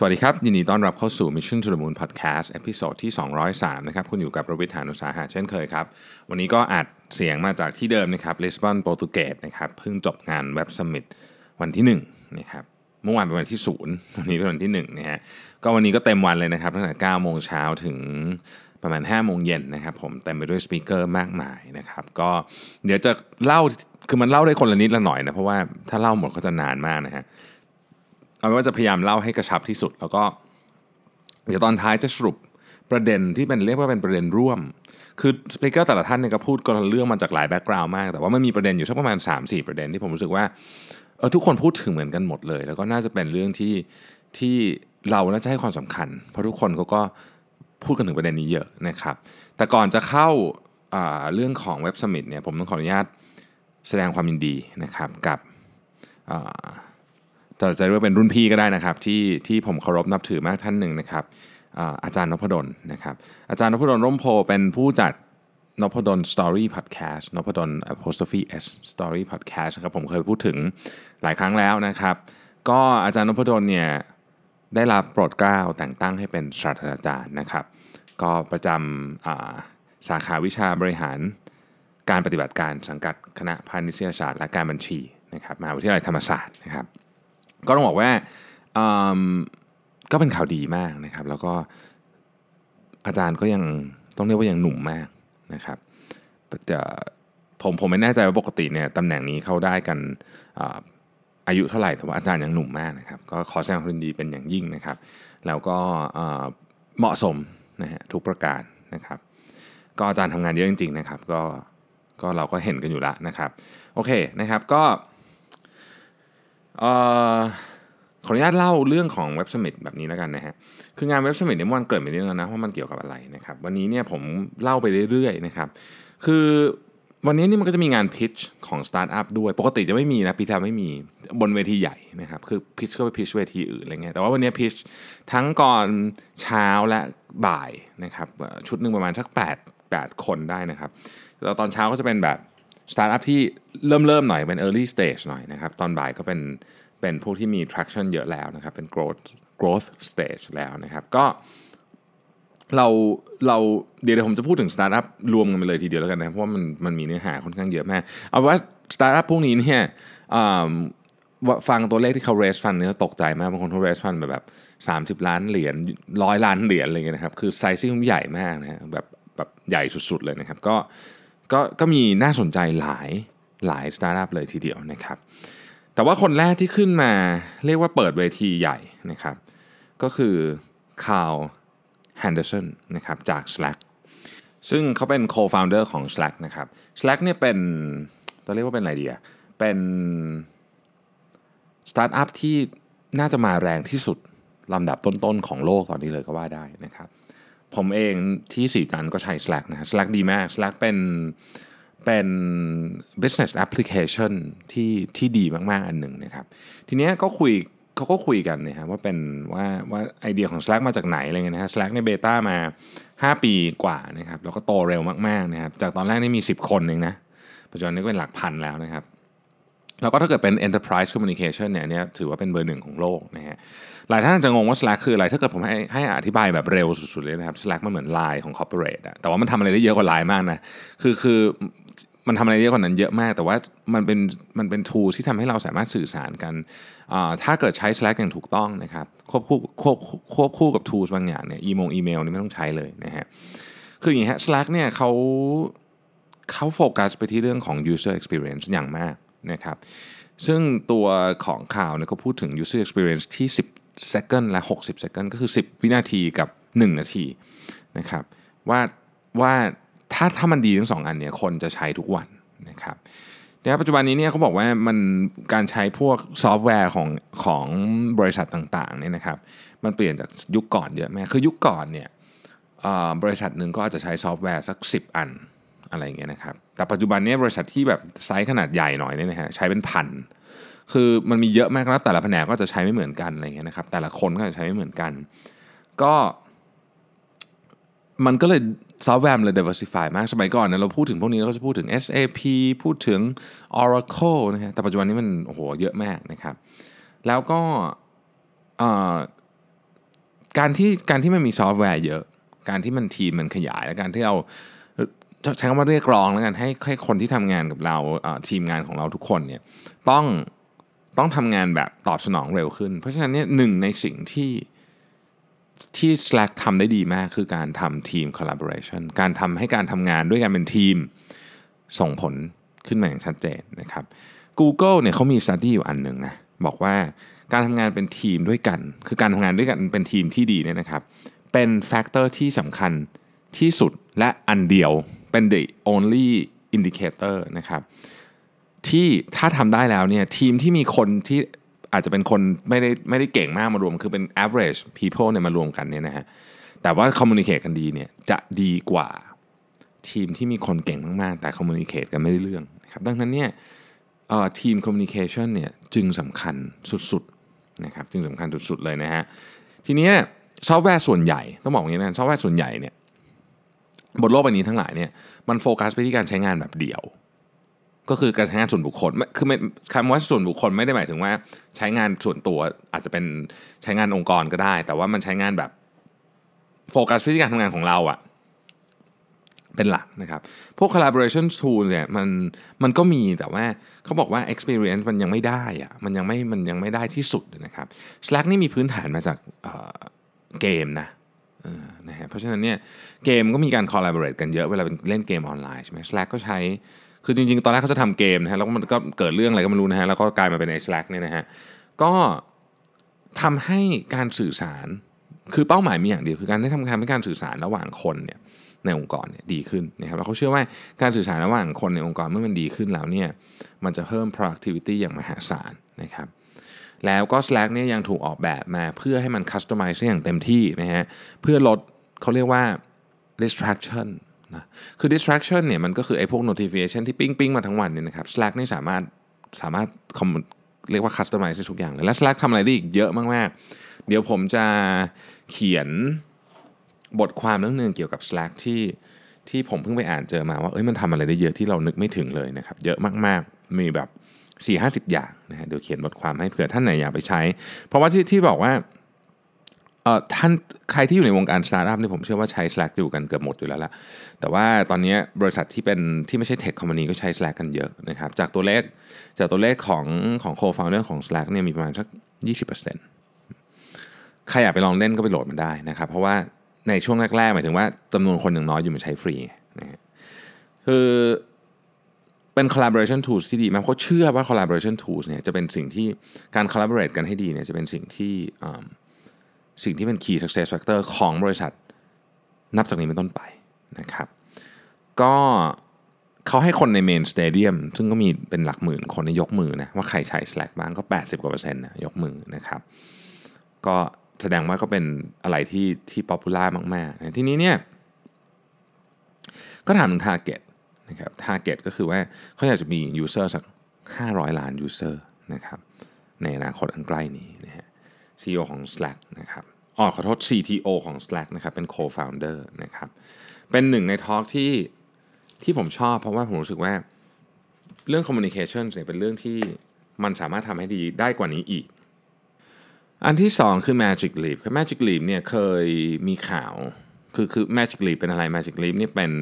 สวัสดีครับ ยินดีต้อนรับเข้าสู่ Mission to the Moon Podcast episode ที่ 203 นะครับ คุณอยู่กับรวิศ หาญอุตสาหะเช่นเคยครับ วันนี้ก็อัดเสียงมาจากที่เดิมนะครับลิสบอนโปรตุเกสนะครับเพิ่งจบงาน Web Summit วันที่1นะครับเมื่อวานเป็นวันที่ 0 วันนี้เป็นวันที่1นะฮะก็วันนี้ก็เต็มวันเลยนะครับตั้งแต่9โมงเช้าถึงประมาณ5โมงเย็นนะครับผมเต็มไปด้วย speaker มากมายนะครับก็เดี๋ยวจะเล่าคือมันเล่าได้คนละนิดละหน่อยนะเพราะว่าถ้าเล่าหมดก็จะนานมากนะฮะ เอาเป็นว่าจะพยายามเล่าให้กระชับที่สุด แล้วก็เดี๋ยวตอนท้ายจะสรุปประเด็นที่เป็นเรียกว่าเป็นประเด็นร่วม คือ speaker แต่ละท่านเนี่ยก็พูดก็เรื่องมาจากหลาย background มาก แต่ว่ามันมีประเด็นอยู่สักประมาณ 3-4 ประเด็นที่ผมรู้สึกว่าเออทุกคนพูดถึงเหมือนกันหมดเลย แล้วก็น่าจะเป็นเรื่องที่ที่เราน่าจะให้ความสำคัญ เพราะทุกคนเขาก็พูดกันถึงประเด็นนี้เยอะนะครับ แต่ก่อนจะเข้าเรื่องของเว็บสมิธเนี่ยผมต้องขออนุญาตแสดงความยินดีนะครับกับ จะจะเรียกว่าเป็นรุ่นพี่ก็ได้นะครับ ที่ที่ผมเคารพนับถือมากท่านหนึ่งนะครับอาจารย์นพดลนะครับ อาจารย์นพดลร่มโพเป็นผู้จัดนพดล Story Podcast นพดล apostrophe s Story Podcast นะครับผมเคยพูดถึงหลายครั้งแล้วนะครับ ก็อาจารย์นพดลเนี่ยได้รับโปรดเกล้าแต่งตั้งให้เป็นศาสตราจารย์นะครับ ก็ประจำสาขาวิชาบริหารการปฏิบัติการสังกัดคณะพาณิชยศาสตร์และการบัญชีนะครับมหาวิทยาลัยธรรมศาสตร์นะครับ ก็ต้องบอกว่าก็เป็นข่าวดีมากนะครับ แล้วก็อาจารย์ก็ยังต้องเรียกว่ายังหนุ่มมากนะครับจะผมผมไม่แน่ใจว่าปกติเนี่ยตำแหน่งนี้เขาได้กันอายุเท่าไหร่แต่ว่าอาจารย์ยังหนุ่มมากนะครับก็ขอแสดงความยินดีเป็นอย่างยิ่งนะครับ แล้วก็เหมาะสมนะฮะทุกประการนะครับ ก็อาจารย์ทำงานเยอะจริงๆนะครับ ก็ก็เราก็เห็นกันอยู่แล้วนะครับ โอเคนะครับ ก็ ขออนุญาตเล่าเรื่องของเว็บสมิธแบบนี้แล้วกันนะฮะ คืองานเว็บสมิธเนี่ยมันเกิดไปเรื่อยๆนะว่ามันเกี่ยวกับอะไรนะครับ วันนี้เนี่ยผมเล่าไปเรื่อยๆนะครับ คือวันนี้นี่มันก็จะมีงานพิชของสตาร์ทอัพด้วย ปกติจะไม่มีนะพีทาไม่มีบนเวทีใหญ่นะครับ คือ pitch ก็ไป pitch เวทีอื่นอะไรเงี้ย แต่ว่าวันนี้ pitch ทั้งตอนเช้าและบ่ายนะครับ ชุดหนึ่งประมาณสัก8 8 คนได้นะครับ แล้วตอนเช้าก็จะเป็นแบบ สตาร์ทอัพที่เริ่มเริ่มหน่อยเป็น early stage หน่อยนะครับ ตอนบ่ายก็เป็นเป็นพวกที่มี traction เยอะแล้วนะครับ เป็น growth growth stage แล้วนะครับ ก็เราเราเดี๋ยวผมจะพูดถึงสตาร์ทอัพรวมกันไปเลยทีเดียวแล้วกันนะ เพราะว่ามันมันมีเนื้อหาค่อนข้างเยอะมากเอาว่าสตาร์ทอัพพวกนี้เนี่ยฟังตัวเลขที่เขา raise fund เนี่ยตกใจมากบางคนเขา raise fund แบบ 30 ล้านเหรียญร้อยล้านเหรียญอะไรเงี้ยนะครับ คือ sizing ใหญ่มากนะแบบแบบใหญ่สุดๆเลยนะครับ ก็ ก็ก็มีน่าสนใจหลายหลายสตาร์ทอัพเลยทีเดียวนะครับ แต่ว่าคนแรกที่ขึ้นมาเรียกว่าเปิดเวทีใหญ่นะครับ ก็คือ Cal Henderson นะครับจาก Slack ซึ่งเขาเป็น co-founder ของ Slack นะครับ Slack เนี่ยเป็นต้องเรียกว่าเป็นอะไรดีอะเป็นสตาร์ทอัพที่น่าจะมาแรงที่สุดลำดับต้นๆของโลกตอนนี้เลยก็ว่าได้นะครับ ผมเองที่สีจันก็ใช้ Slack นะ Slack ดีมาก Slack เป็นเป็น business application ที่ที่ดีมาก ๆ อันหนึ่งนะครับ ทีนี้ก็คุยเขาก็คุยกันนะฮะว่าเป็นว่าว่าไอเดียของ Slack มาจากไหนอะไรเงี้ยนะฮะ Slack ในเบต้ามา 5 ปีกว่านะครับ แล้วก็โตเร็วมาก ๆ นะครับ จากตอนแรกนี่มี 10 คนเองนะ ปัจจุบันนี้ก็เป็นหลักพันแล้วนะครับ แล้วก็ถ้าเกิดเป็น enterprise communication เนี่ยเนี่ยถือว่าเป็นเบอร์หนึ่งของโลกนะฮะหลายท่านจะงงว่า Slack คืออะไร ถ้าเกิดผมให้ให้อธิบายแบบเร็วสุดๆเลยนะครับ Slack มันเหมือน Line ของ corporate อะแต่ว่ามันทำอะไรได้เยอะกว่า Line มากนะคือคือมันทำอะไรเยอะกว่านั้นเยอะมาก แต่ว่ามันเป็นมันเป็น tool ที่ทำให้เราสามารถสื่อสารกัน ถ้าเกิดใช้ Slack อย่างถูกต้องนะครับควบคู่ควบควบคู่กับ tools บางอย่างเนี่ยอีเมลอีเมลนี่ไม่ต้องใช้เลยนะฮะคืออย่างนี้ฮะ Slack เนี่ยเขาเขาโฟกัสไปที่เรื่องของ user experience อย่างมาก นะครับซึ่งตัวของข่าวเนี่ยเขาพูดถึง user experience ที่ 10 second และ 60 second ก็คือ 10 วินาทีกับ 1 นาทีนะครับว่าว่าถ้าถ้ามันดีทั้งสองอันเนี่ยคนจะใช้ทุกวันนะครับในปัจจุบันนี้เนี่ยเขาบอกว่ามันการใช้พวกซอฟต์แวร์ของของบริษัทต่างๆเนี่ยนะครับมันเปลี่ยนจากยุคก่อนเยอะมากคือยุคก่อนเนี่ยบริษัทหนึ่งก็อาจจะใช้ซอฟต์แวร์สัก 10 อัน อะไรเงี้ยนะครับ แต่ปัจจุบันนี้บริษัทที่แบบไซส์ขนาดใหญ่หน่อยเนี่ยนะฮะใช้เป็นพัน คือมันมีเยอะมากแล้วแต่ละแผนกก็จะใช้ไม่เหมือนกันอะไรเงี้ยนะครับ แต่ละคนก็จะใช้ไม่เหมือนกัน ก็มันก็เลยซอฟต์แวร์เลย diversify มาก สมัยก่อนเนี่ยเราพูดถึงพวกนี้เราก็จะพูดถึง SAP พูดถึง Oracle นะฮะแต่ปัจจุบันนี้มันโอ้โหเยอะมากนะครับ แล้วก็การที่การที่มันมีซอฟต์แวร์เยอะ การที่มันทีมมันขยายและการที่เรา ใช้คำว่าเรียกร้องแล้วกันให้ให้คนที่ทำงานกับเราทีมงานของเราทุกคนเนี่ยต้องต้องทำงานแบบตอบสนองเร็วขึ้น เพราะฉะนั้นเนี่ยหนึ่งในสิ่งที่ที่ Slack ทำได้ดีมากคือการทำทีม collaboration การทำให้การทำงานด้วยกันเป็นทีมส่งผลขึ้นมาอย่างชัดเจนนะครับ Google เนี่ยเขามี study อยู่อันหนึ่งนะบอกว่าการทำงานเป็นทีมด้วยกัน คือการทำงานด้วยกันเป็นทีมที่ดีเนี่ยนะครับ เป็น factor ที่สำคัญที่สุดและอันเดียว เป็น the only indicator นะครับที่ถ้าทำได้แล้วเนี่ยทีมที่มีคนที่อาจจะเป็นคนไม่ได้ไม่ได้เก่งมากมารวม คือเป็น average people เนี่ยมารวมกันเนี่ยนะฮะแต่ว่า communicate กันดีเนี่ยจะดีกว่าทีมที่มีคนเก่งมาก ๆ แต่ communicate กันไม่ได้เรื่องนะครับดังนั้นเนี่ยทีม communication เนี่ยจึงสำคัญสุด ๆ นะครับ จึงสำคัญสุด ๆ เลยนะฮะทีนี้ซอฟต์แวร์ส่วนใหญ่ ต้องบอกอย่างนี้นะซอฟต์แวร์ส่วนใหญ่เนี่ย บนโลกใบนี้ทั้งหลายเนี่ยมันโฟกัสไปที่การใช้งานแบบเดี่ยว ก็คือการใช้งานส่วนบุคคลคือคำว่าส่วนบุคคลไม่ได้หมายถึงว่าใช้งานส่วนตัวอาจจะเป็นใช้งานองค์กรก็ได้ แต่ว่ามันใช้งานแบบโฟกัสไปที่การทำงานของเราอะเป็นหลักนะครับ พวก collaboration tool เนี่ยมันมันก็มีแต่ว่าเขาบอกว่า experience มันยังไม่ได้อะมันยังไม่มันยังไม่ได้ที่สุดนะครับ Slack นี่มีพื้นฐานมาจากเกมนะ นะฮะเพราะฉะนั้นเนี่ยเกมก็มีการ collaborate กันเยอะเวลาเป็นเล่นเกมออนไลน์ใช่ไหม Slack ก็ใช้คือจริงๆ ตอนแรกเขาจะทำเกมนะฮะแล้วมันก็เกิดเรื่องอะไรก็ไม่รู้นะฮะแล้วก็กลายมาเป็นไอ้ Slack เนี่ยนะฮะก็ทำให้การสื่อสารคือเป้าหมายมีอย่างเดียวคือการได้ทำการให้การสื่อสารระหว่างคนเนี่ยในองค์กรเนี่ยดีขึ้นนะครับแล้วเขาเชื่อว่าการสื่อสารระหว่างคนในองค์กรเมื่อมันดีขึ้นแล้วเนี่ยมันจะเพิ่ม productivity อย่างมหาศาลนะครับ แล้วก็ Slack เนี่ยยังถูกออกแบบมาเพื่อให้มัน customize อย่างเต็มที่นะฮะเพื่อลดเขาเรียกว่า distraction นะคือ distraction เนี่ยมันก็คือไอ้พวก notification ที่ปิ้งปิ้งมาทั้งวันเนี่ยนะครับ Slack นี่สามารถสามารถเรียกว่า customize ทุกอย่างเลย และ Slack ทำอะไรได้อีกเยอะมากๆ เดี๋ยวผมจะเขียนบทความเรื่องนึงเกี่ยวกับ Slack ที่ที่ผมเพิ่งไปอ่านเจอมาว่าเอ้ยมันทำอะไรได้เยอะที่เรานึกไม่ถึงเลยนะครับ เยอะมากๆ มีแบบ 4ี่ห้าสิบอย่างนะฮะเดี๋ยวเขียนบทความให้เผื่อท่านไหนอยากไปใช้ เพราะว่าที่ที่บอกว่าเอ่อท่านใครที่อยู่ในวงการสตาร์ทอัพเนี่ยผมเชื่อว่าใช้ Slack อยู่กันเกือบหมดอยู่แล้วละแต่ว่าตอนนี้บริษัทที่เป็นที่ไม่ใช่ tech company ก็ใช้ Slack กันเยอะนะครับจากตัวเลขจากตัวเลขของของ co-founder ของ Slack เนี่ยมีประมาณสัก 20%ใครอยากไปลองเล่นก็ไปโหลดมันได้นะครับเพราะว่าในช่วงแรกๆหมายถึงว่าจำนวนคนยังน้อยอยู่มันใช้ฟรีนะฮะคือ เป็น collaboration tools ที่ดีมากเพราะเชื่อว่า collaboration tools เนี่ยจะเป็นสิ่งที่การ collaborate กันให้ดีเนี่ยจะเป็นสิ่งที่สิ่งที่เป็น key success factor ของบริษัทนับจากนี้เป็นต้นไปนะครับ ก็เขาให้คนใน main stadium ซึ่งก็มีเป็นหลักหมื่นคนยกมือนะว่าใครใช้ Slack บ้างก็ 80กว่าเปอร์เซ็นต์นะยกมือนะครับ ก็แสดงว่าก็เป็นอะไรที่ที่ popular มากๆนะทีนี้เนี่ยก็ถามถึง target นะครับ target ก็คือว่าเขาอยากจะมี user สัก 500 ล้าน user นะครับในอนาคตอันใกล้นี้นะฮะ CEO ของ Slack นะครับอ๋อขอโทษ CTO ของ Slack นะครับเป็น co-founder นะครับเป็นหนึ่งในทอล์กที่ที่ผมชอบเพราะว่าผมรู้สึกว่าเรื่อง communication เนี่ยเป็นเรื่องที่มันสามารถทำให้ดีได้กว่านี้อีก อันที่สองคือ Magic Leap คือ Magic Leap เนี่ยเคยมีข่าว คือคือ Magic Leap เป็นอะไร Magic Leap นี่เป็น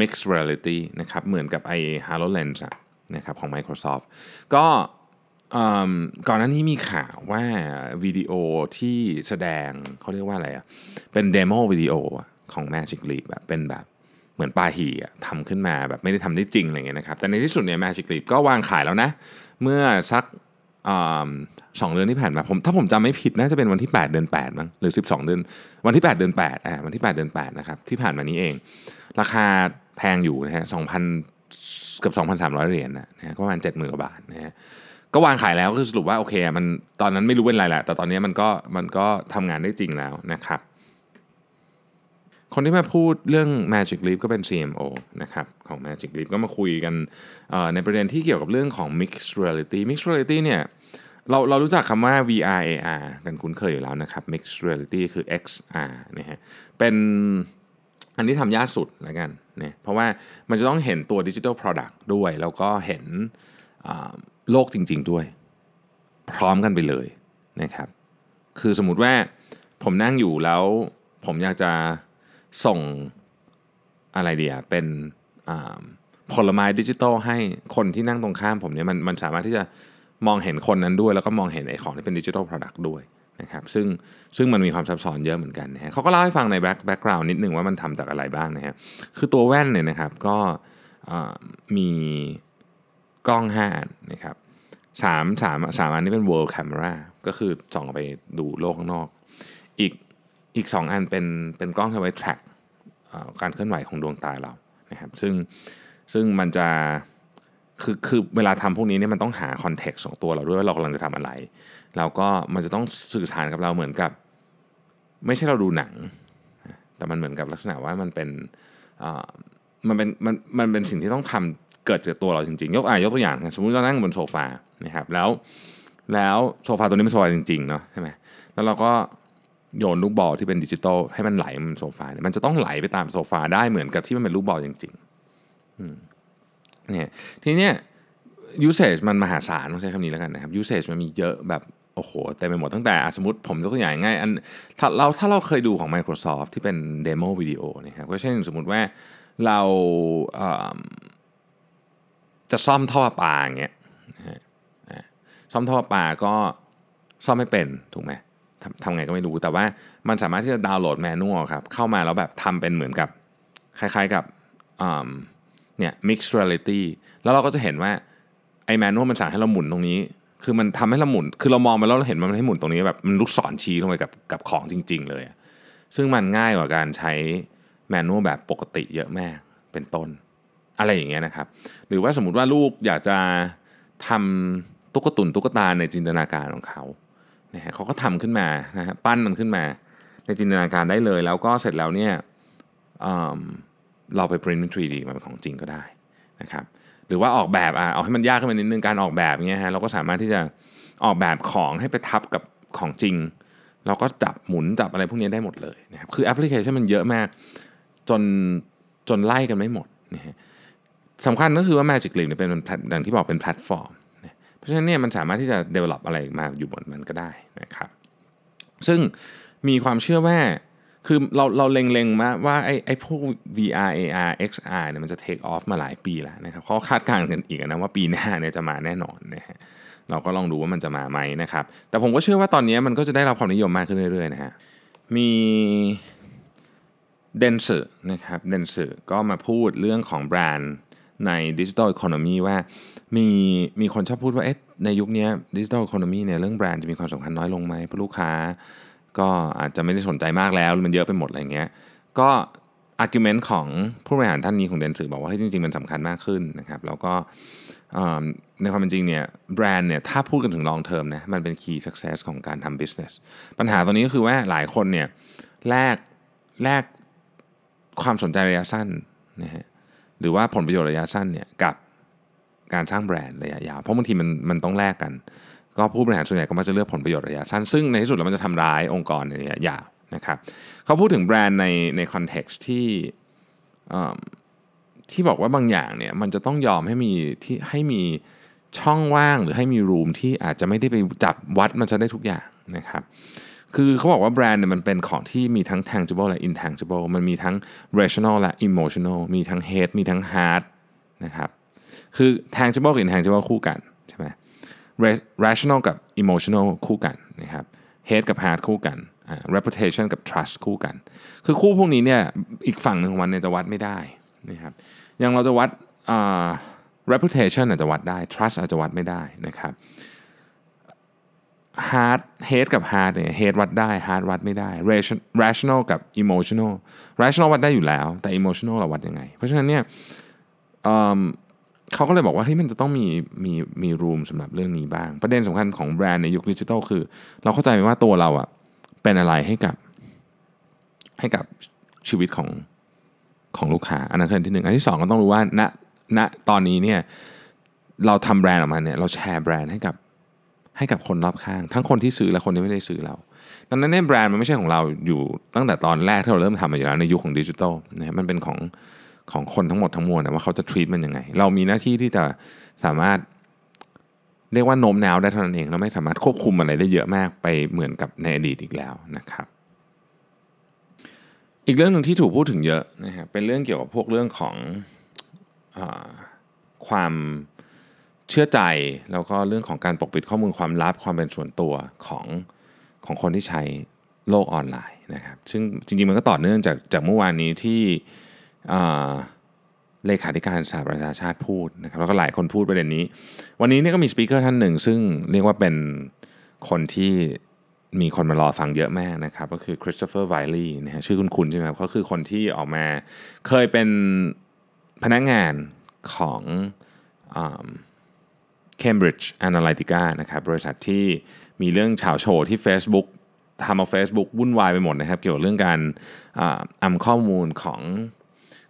mixed reality นะครับเหมือนกับไอ้ HoloLens นะครับของ Microsoft ก็ก่อนหน้านี้มีข่าวว่าวิดีโอที่แสดงเขาเรียกว่าอะไรอะเป็นเดโมวิดีโอของ Magic Leap แบบเป็นแบบเหมือนปาหีอะทำขึ้นมาแบบไม่ได้ทำได้จริงอะไรเงี้ยนะครับแต่ในที่สุดเนี่ย Magic Leap ก็วางขายแล้วนะ เมื่อสัก สองเดือนที่ผ่านมาผมถ้าผมจำไม่ผิดน่าจะเป็นวันที่ 8 เดือน8มั้งหรือ 12 เดือน วันที่ 8 เดือน8อ่าวันที่ 8 เดือน8นะครับที่ผ่านมานี้เอง ราคาแพงอยู่นะฮะ2,000เกือบ2,300 เหรียญนะนะก็ประมาณ70,000กว่าบาทนะฮะก็วางขายแล้วก็คือสรุปว่าโอเคมันตอนนั้นไม่รู้เป็นไรแหละแต่ตอนนี้มันก็มันก็ทำงานได้จริงแล้วนะครับคนที่มาพูดเรื่อง Magic Leap ก็เป็น CMO นะครับของ Magic Leap ก็มาคุยกันในประเด็นที่เกี่ยวกับเรื่องของ Mixed Reality Mixed Reality เนี่ย เราเรารู้จักคำว่า VR AR กันคุ้นเคยอยู่แล้วนะครับ Mixed Reality คือ XR นะฮะเป็นอันนี้ทำยากสุดแล้วกันเนี่ยเพราะว่ามันจะต้องเห็นตัวดิจิทัล Product ด้วย แล้วก็เห็นโลกจริง ๆด้วย พร้อมกันไปเลยนะครับ คือสมมติว่าผมนั่งอยู่แล้วผมอยากจะส่งอะไรเดียเป็นผลไม้ดิจิตอลให้คนที่นั่งตรงข้ามผมเนี่ยมันมันสามารถที่จะ มองเห็นคนนั้นด้วย แล้วก็มองเห็นไอ้ของที่เป็น digital product ด้วยนะครับซึ่งซึ่งมันมีความซับซ้อนเยอะเหมือนกันนะฮะเขาก็เล่าให้ฟังใน back background นิดนึงว่ามันทำจากอะไรบ้างนะฮะคือตัวแว่นเนี่ยนะครับก็มีกล้อง5อันนะครับสามสามสามอันนี้เป็น world camera ก็คือส่องไปดูโลกข้างนอก อีกอีกสองอันเป็นเป็นกล้องที่ไว้ track การเคลื่อนไหวของดวงตาเรานะครับซึ่งซึ่งมันจะ คือคือเวลาทำพวกนี้เนี่ยมันต้องหาคอนเท็กซ์ของตัวเราด้วยว่าเรากำลังจะทำอะไรแล้วก็มันจะต้องสื่อสารกับเราเหมือนกับ ไม่ใช่เราดูหนัง แต่มันเหมือนกับลักษณะว่ามันเป็นมันเป็นมันมันเป็นสิ่งที่ต้องทำเกิดจากตัวเราจริงๆ ยกอ่ายกตัวอย่างสมมติเรานั่งบนโซฟานะครับแล้วแล้วโซฟาตัวนี้เป็นโซฟาจริงๆเนาะใช่ไหมแล้วเราก็โยนลูกบอลที่เป็นดิจิตอลให้มันไหลบนโซฟาเนี่ยมันจะต้องไหลไปตามโซฟาได้เหมือนกับที่มันเป็นลูกบอลจริง ๆ เนี่ยทีเนี้ย usage มันมหาศาลต้องใช้คำนี้แล้วกันนะครับ usage มันมีเยอะแบบโอ้โหเต็มไปหมดตั้งแต่สมมติผมยกตัวอย่างง่ายอันถ้าเราถ้าเราเคยดูของ Microsoft ที่เป็น demo วิดีโอนะครับก็เช่นสมมติว่าเราจะซ่อมท่อปลาอย่างเงี้ยซ่อมท่อปลาก็ซ่อมไม่เป็นถูกไหมทำทำไงก็ไม่รู้แต่ว่ามันสามารถที่จะดาวน์โหลดแมนนวลครับเข้ามาแล้วแบบทำเป็นเหมือนกับคล้ายๆกับ เนี่ย mixed reality แล้วเราก็จะเห็นว่าไอ้แมนนวลมันสั่งให้เราหมุนตรงนี้ คือมันทำให้เราหมุน คือเรามองไปแล้วเราเห็นมันให้หมุนตรงนี้แบบมันลูกศรชี้ลงไปกับกับของจริง ๆ เลย ซึ่งมันง่ายกว่าการใช้แมนนวลแบบปกติเยอะแม่เป็นต้น อะไรอย่างเงี้ยนะครับ หรือว่าสมมติว่าลูกอยากจะทำตุ๊กตุนตุ๊กตาในจินตนาการของเขานะฮะเขาก็ทำขึ้นมานะฮะปั้นมันขึ้นมาในจินตนาการได้เลย แล้วก็เสร็จแล้วเนี่ย เราไปปริ้นเป็น 3D มาเป็นของจริงก็ได้นะครับหรือว่าออกแบบอะเอาให้มันยากขึ้นมานิดนึงการออกแบบเงี้ยฮะเราก็สามารถที่จะออกแบบของให้ไปทับกับของจริง เราก็จับหมุนจับอะไรพวกนี้ได้หมดเลยนะครับคือแอปพลิเคชันมันเยอะมากจนจนไล่กันไม่หมดนะฮะสำคัญก็คือว่า Magic Leap เนี่ยเป็นอย่างที่บอกเป็นแพลตฟอร์ม เพราะฉะนั้นเนี่ยมันสามารถที่จะ develop อะไรมาอยู่บนมันก็ได้นะครับ ซึ่งมีความเชื่อว่า คือเราเราเล็งๆมาว่าไอ้ไอ้พวก VR AR XR เนี่ยมันจะ take off มาหลายปีแล้วนะครับเขาคาดการณ์กันอีกนะว่าปีหน้าเนี่ยจะมาแน่นอนนะฮะเราก็ลองดูว่ามันจะมาไหมนะครับ แต่ผมก็เชื่อว่าตอนนี้มันก็จะได้รับความนิยมมากขึ้นเรื่อยๆนะฮะมี Dentsu นะครับ Dentsu ก็มาพูดเรื่องของแบรนด์ใน digital economy ว่ามีมีคนชอบพูดว่าเอ๊ะในยุคนี้ digital economy เนี่ยเรื่องแบรนด์จะมีความสำคัญน้อยลงไหมเพราะลูกค้า ก็อาจจะไม่ได้สนใจมากแล้วมันเยอะไปหมดอะไรเงี้ยก็ argument ของผู้บริหารท่านนี้ของ Dentsu บอกว่าให้จริง ๆ มันสำคัญมากขึ้นนะครับแล้วก็ในความเป็นจริงเนี่ยแบรนด์เนี่ยถ้าพูดกันถึง long term นะมันเป็น key success ของการทำ business ปัญหาตอนนี้ก็คือว่าหลายคนเนี่ยแลกแลกความสนใจระยะสั้นนะฮะหรือว่าผลประโยชน์ระยะสั้นเนี่ยกับการสร้างแบรนด์ระยะยาวเพราะบางทีมันมันต้องแลกกัน ก็ผู้บริหารส่วนใหญ่ก็มักจะเลือกผลประโยชน์ระยะสั้นซึ่งในที่สุดแล้วมันจะทำร้ายองค์กรในระยะยาวนะครับเขาพูดถึงแบรนด์ในในคอนเท็กซ์ที่ที่บอกว่าบางอย่างเนี่ยมันจะต้องยอมให้มีที่ให้มีช่องว่างหรือให้มีรูมที่อาจจะไม่ได้ไปจับวัดมันจะได้ทุกอย่างนะครับคือเขาบอกว่าแบรนด์เนี่ยมันเป็นของที่มีทั้ง tangible และ intangible มันมีทั้ง rational และ emotional มีทั้ง head มีทั้ง heart นะครับคือ tangible กับ intangible คู่กันใช่ไหม rational กับ emotional คู่กันนะครับ head กับ heart คู่กัน reputation กับ trust คู่กัน คือคู่พวกนี้เนี่ยอีกฝั่งหนึ่งของมันเนี่ยจะวัดไม่ได้นะครับอย่างเราจะวัด reputation อาจจะวัดได้ trust อาจจะวัดไม่ได้นะครับ hard head กับ hard เนี่ย head วัดได้ hard วัดไม่ได้ rational กับ emotional rational วัดได้อยู่แล้ว แต่ emotional เราวัดยังไง เพราะฉะนั้นเนี่ย เขาก็เลยบอกว่าเฮ้ยมันจะต้องมีมีมีรูมสำหรับเรื่องนี้บ้าง ประเด็นสำคัญของแบรนด์ในยุคดิจิทัลคือ เราเข้าใจว่าตัวเราอะเป็นอะไรให้กับ ให้กับชีวิตของของลูกค้าอันนั้นคือที่หนึ่งอันที่สองก็ต้องรู้ว่าณณตอนนี้เนี่ยเราทำแบรนด์ออกมาเนี่ยเราแชร์แบรนด์ให้กับให้กับคนรอบข้าง ทั้งคนที่ซื้อและคนที่ไม่ได้ซื้อเราดังนั้นเนี่ยแบรนด์มันไม่ใช่ของเราอยู่ตั้งแต่ตอนแรกที่เราเริ่มทำมาอยู่แล้วในยุคของดิจิทัลนะมันเป็นของ ของคนทั้งหมดทั้งมวลนะว่าเขาจะ treat มันยังไง เรามีหน้าที่ที่จะสามารถเรียกว่าโน้มน้าวได้เท่านั้นเอง เราไม่สามารถควบคุมอะไรได้เยอะมากไปเหมือนกับในอดีตอีกแล้วนะครับ อีกเรื่องหนึ่งที่ถูกพูดถึงเยอะนะฮะเป็นเรื่องเกี่ยวกับพวกเรื่องของอความเชื่อใจแล้วก็เรื่องของการปกปิดข้อมูลความลับความเป็นส่วนตัวของของคนที่ใช้โลกออนไลน์นะครับ ซึ่งจริงๆมันก็ต่อเนื่องจากจากเมื่อวานนี้ที่ เลขาธิการสหประชาชาติพูดนะครับแล้วก็หลายคนพูดประเด็นนี้ วันนี้เนี่ยก็มีสปิเกอร์ท่านหนึ่ง ซึ่งเรียกว่าเป็นคนที่มีคนมารอฟังเยอะมากนะครับ ก็คือคริสโตเฟอร์ไวลีย์นะฮะชื่อคุณคุณใช่ไหมครับเขาคือคนที่ออกมาเคยเป็นพนักงานของ Cambridge Analytica นะครับบริษัทที่มีเรื่องฉาวโชว์ที่ Facebook ทำเอา Facebook วุ่นวายไปหมดนะครับ เกี่ยวกับเรื่องการอำข้อมูลของ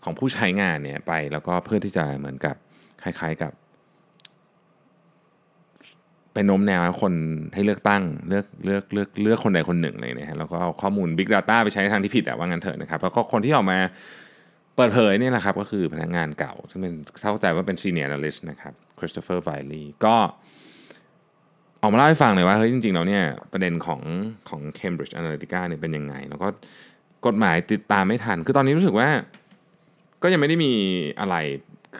ของผู้ใช้งานเนี่ยไปแล้วก็เพื่อที่จะเหมือนกับคล้ายๆกับเป็นโน้มแนวคนให้เลือกตั้งเลือกเลือกเลือกเลือกคนใดคนหนึ่งเลยนะฮะแล้วก็เอาข้อมูล Big Data ไปใช้ในทางที่ผิดอะว่างั้นเถอะนะครับแล้วก็คนที่ออกมาเปิดเผยนี่แหละครับก็คือพนักงานเก่าซึ่งเป็นเข้าใจว่าเป็น Senior Analyst นะครับคริสโตเฟอร์ไวลีก็ออกมาเล่าให้ฟังเลยว่าเฮ้ยจริงๆแล้วเนี่ยประเด็นของของ Cambridge Analytica เนี่ยเป็นยังไง แล้วก็กฎหมายติดตามไม่ทัน คือตอนนี้รู้สึกว่า ก็ยังไม่ได้มีอะไร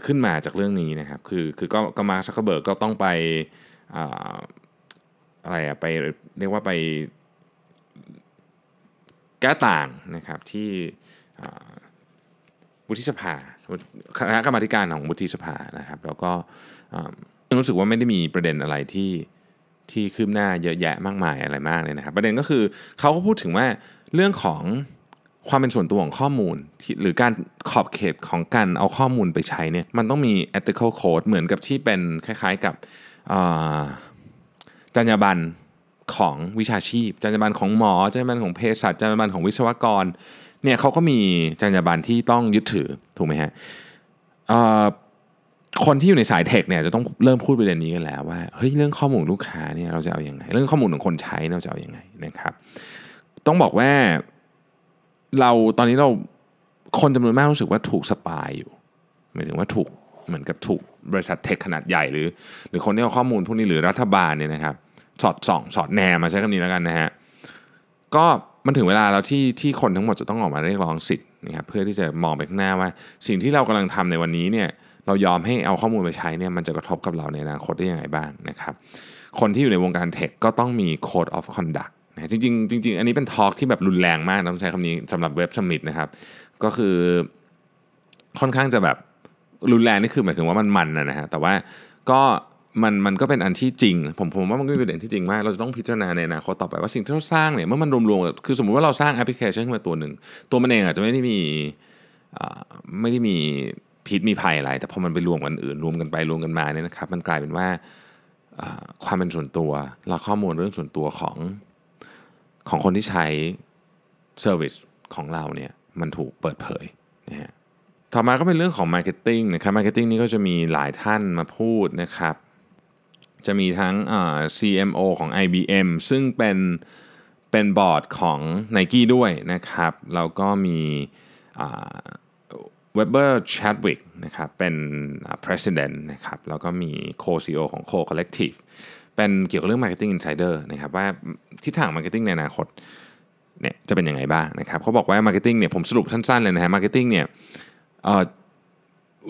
ขึ้นมาจากเรื่องนี้นะครับ คือคือก็ก็มาซักเบิร์กก็ต้องไปอะไรอะไปเรียกว่าไปแก้ต่างนะครับที่วุฒิสภาคณะกรรมการของวุฒิสภานะครับ แล้วก็รู้สึกว่าไม่ได้มีประเด็นอะไรที่ที่คืบหน้าเยอะแยะมากมายอะไรมากเลยนะครับ ประเด็นก็คือเขาก็พูดถึงว่าเรื่องของ ความเป็นส่วนตัวของข้อมูล หรือการขอบเขตของการเอาข้อมูลไปใช้เนี่ยมันต้องมี ethical code เหมือนกับที่เป็นคล้ายๆกับจรรยาบรรณของวิชาชีพจรรยาบรรณของหมอจรรยาบรรณของเภสัชจรรยาบรรณของวิศวกรเนี่ยเขาก็มีจรรยาบรรณที่ต้องยึดถือถูกไหมฮะคนที่อยู่ในสายเทคเนี่ยจะต้องเริ่มพูดประเด็นนี้กันแล้วว่าเฮ้ยเรื่องข้อมูลลูกค้าเนี่ยเราจะเอาอยัางไง เรื่องข้อมูลของคนใช้เราจะเอาอยัางไงนะครับ ต้องบอกว่า เราตอนนี้เราคนจำนวนมากรู้สึกว่าถูกสปายอยู่หมายถึงว่าถูกเหมือนกับถูกบริษัทเทคขนาดใหญ่หรือ หรือคนที่เอาข้อมูลพวกนี้หรือรัฐบาลเนี่ยนะครับ สอดส่อง สอดแนมมาใช้คำนี้แล้วกันนะฮะก็มันถึงเวลาแล้วที่ที่คนทั้งหมดจะต้องออกมาเรียกร้องสิทธิ์นะครับเพื่อที่จะมองไปข้างหน้าว่า สิ่งที่เรากำลังทำในวันนี้เนี่ยเรายอมให้เอาข้อมูลไปใช้เนี่ยมันจะกระทบกับเราในอนาคตได้ยังไงบ้างนะครับ คนที่อยู่ในวงการ tech ก็ต้องมี code of conduct นะจริงๆจริงๆ อันนี้เป็น talk ที่แบบรุนแรงมากต้องใช้คำนี้สำหรับ Web Summit นะครับ ก็คือค่อนข้างจะแบบรุนแรงนี่คือหมายถึงว่ามันมันนะฮะแต่ว่าก็มันมันก็เป็นอันที่จริง ผมผมว่ามันก็เป็นประเด็นที่จริงมาก เราจะต้องพิจารณาในอนาคตต่อไปว่าสิ่งที่เราสร้างเนี่ยเมื่อมันรวมๆคือสมมุติว่าเราสร้างแอปพลิเคชันขึ้นมาตัวหนึ่ง ตัวมันเองอาจจะไม่ได้มีไม่ได้มีพิษมีภัยอะไร แต่พอมันไปรวมกันอื่นรวมกันไปรวมกันมาเนี่ยนะครับ มันกลายเป็นว่าความเป็นส่วนตัวและข้อมูลเรื่องส่วนตัวของ ของคนที่ใช้เซอร์วิสของเราเนี่ยมันถูกเปิดเผยนะฮะต่อมาก็เป็นเรื่องของ Marketing นะครับ Marketing นี่ก็จะมีหลายท่านมาพูดนะครับ จะมีทั้ง CMO ของ IBM ซึ่งเป็นเป็นบอร์ดของ Nike ด้วยนะครับแล้วก็มีเวเบอร์ชัดวิกนะครับเป็น president นะครับแล้วก็มี co-CEO ของ Co Collective เป็นเกี่ยวกับเรื่อง Marketing Insider นะครับว่าทิศทาง Marketing ในอนาคตเนี่ยจะเป็นยังไงบ้างนะครับเขาบอกว่า Marketing เนี่ยผมสรุปสั้นๆเลยนะฮะ Marketing เนี่ยเ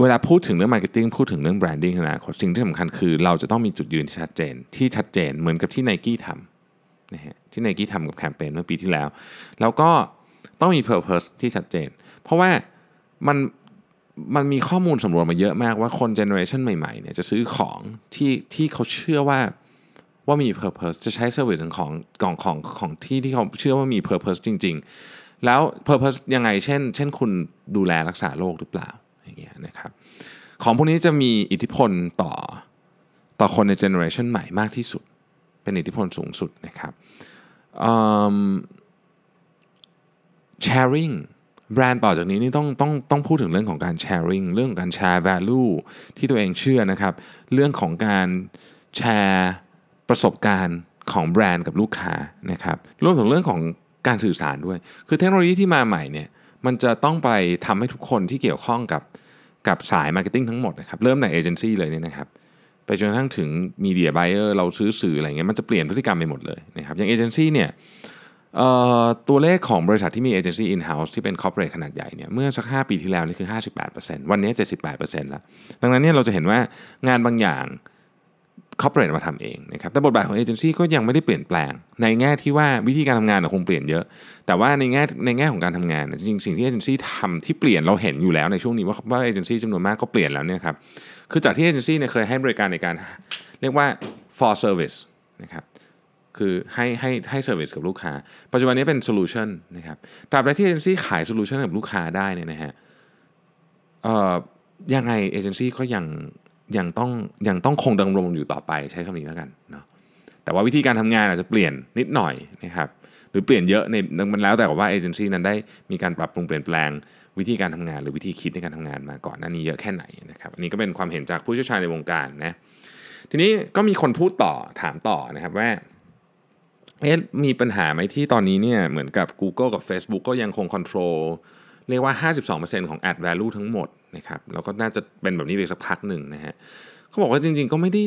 เวลาพูดถึงเรื่อง Marketing พูดถึงเรื่อง Branding ในอนาคตสิ่งที่สำคัญคือเราจะต้องมีจุดยืนที่ชัดเจน ที่ชัดเจนเหมือนกับที่ Nike ทำนะฮะที่ Nike ทำกับแคมเปญเมื่อปีที่แล้ว แล้วก็ต้องมี Purpose ที่ชัดเจน เพราะว่ามันมันมีข้อมูลสำรวจมาเยอะมากว่าคน generation ใหม่ๆเนี่ยจะซื้อของที่ที่เขาเชื่อว่า ว่ามี Purpose จะใช้ service ของกล่องของของที่ที่เขาเชื่อว่ามี Purpose จริง ๆ แล้ว Purpose ยังไงเช่น เช่นคุณดูแลรักษาโลกหรือเปล่าอย่างเงี้ยนะครับของพวกนี้จะมีอิทธิพลต่อต่อคนในเจเนอเรชันใหม่มากที่สุด เป็นอิทธิพลสูงสุดนะครับ sharing แบรนด์ต่อจากนี้นี่ต้องต้องต้องพูดถึงเรื่องของการแชร์ริงเรื่องของการแชร์ value ที่ตัวเองเชื่อนะครับ เรื่องของการแชร์ ประสบการณ์ของแบรนด์กับลูกค้านะครับรวมถึงเรื่องของการสื่อสารด้วย คือเทคโนโลยีที่มาใหม่เนี่ยมันจะต้องไปทำให้ทุกคนที่เกี่ยวข้องกับกับสาย marketing ทั้งหมดนะครับเริ่มแต่เอเจนซี่เลยเนี่ยนะครับไปจนกระทั่งถึง media buyer เราซื้อสื่ออะไรเงี้ยมันจะเปลี่ยนพฤติกรรมไปหมดเลยนะครับอย่างเอเจนซี่เนี่ยเอ่อตัวเลขของบริษัทที่มี agency in-house ที่เป็น corporate ขนาดใหญ่เนี่ยเมื่อสัก 5 ปีที่แล้วนี่คือ 58%วันนี้ 78%แล้ว ดังนั้นเนี่ยเราจะเห็นว่างานบางอย่าง corporate มาทำเองนะครับแต่บทบาทของเอเจนซี่ก็ยังไม่ได้เปลี่ยนแปลง ในแง่ที่ว่าวิธีการทำงานคงเปลี่ยนเยอะ แต่ว่าในแง่ในแง่ของการทำงานจริงๆสิ่งที่เอเจนซี่ทำที่เปลี่ยนเราเห็นอยู่แล้วในช่วงนี้ว่าว่าเอเจนซี่จำนวนมากก็เปลี่ยนแล้วเนี่ยครับคือจากที่เอเจนซี่เนี่ยเคยให้บริการในการเรียกว่า full service นะครับคือให้ให้ให้ service กับลูกค้า ปัจจุบันนี้เป็น solution นะครับตราบใดที่เอเจนซี่ขาย solution กับลูกค้าได้เนี่ยนะฮะเอ่อยังไงเอเจนซี่ก็ยัง ยังต้องยังต้องคงดำรงอยู่ต่อไปใช้คำนี้แล้วกันเนาะแต่ว่าวิธีการทำงานอาจจะเปลี่ยนนิดหน่อยนะครับหรือเปลี่ยนเยอะในมันแล้วแต่ว่าเอเจนซี่นั้นได้มีการปรับปรุงเปลี่ยนแปลงวิธีการทำงาน หรือวิธีคิดในการทำงานมาก่อนหน้านี้เยอะแค่ไหนนะครับอันนี้ก็เป็นความเห็นจากผู้เชี่ยวชาญในวงการนะทีนี้ก็มีคนพูดต่อถามต่อนะครับว่าเอ๊ะมีปัญหาไหมที่ตอนนี้เนี่ยเหมือนกับ Google กับ Facebook ก็ยังคงคอนโทรลเรียกว่า 52%ของ ad value ทั้งหมด นะครับแล้วก็น่าจะเป็นแบบนี้ไปสักพักหนึ่งนะฮะเขาบอกว่าจริง ๆ ก็ไม่ได้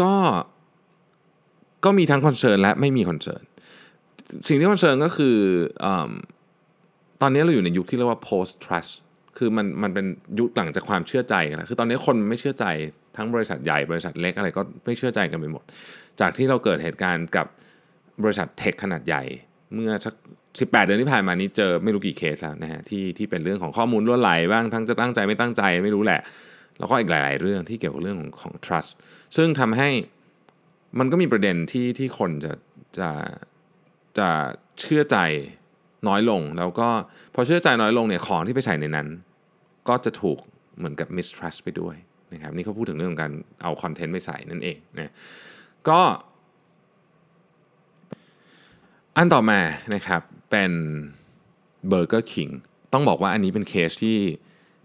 ก็ก็มีทั้ง concern และไม่มี concern สิ่งที่ concern ก็คืออตอนนี้เราอยู่ในยุคที่เรียกว่า post trust คือมันมันเป็นยุคหลังจากความเชื่อใจแล้วคือตอนนี้คนไม่เชื่อใจทั้งบริษัทใหญ่บริษัทเล็กอะไรก็ไม่เชื่อใจกันไปหมด จากที่เราเกิดเหตุการณ์กับบริษัท tech ขนาดใหญ่ เมื่อสัก 18 เดือนที่ผ่านมานี้เจอไม่รู้กี่เคสแล้วนะฮะที่ที่เป็นเรื่องของข้อมูลรั่วไหลบ้างทั้งจะตั้งใจไม่ตั้งใจไม่รู้แหละ แล้วก็อีกหลาย ๆ เรื่องที่เกี่ยวกับเรื่องของของ trust ซึ่งทำให้มันก็มีประเด็นที่ที่คนจะจะจะเชื่อใจน้อยลง แล้วก็พอเชื่อใจน้อยลงเนี่ยของที่ไปใส่ในนั้น ก็จะถูกเหมือนกับ mistrust ไปด้วยนะครับนี่เขาพูดถึงเรื่องของการเอาคอนเทนต์ไปใส่นั่นเองนะก็อันต่อมานะครับเป็น Burger King ต้องบอกว่าอันนี้เป็นเคสที่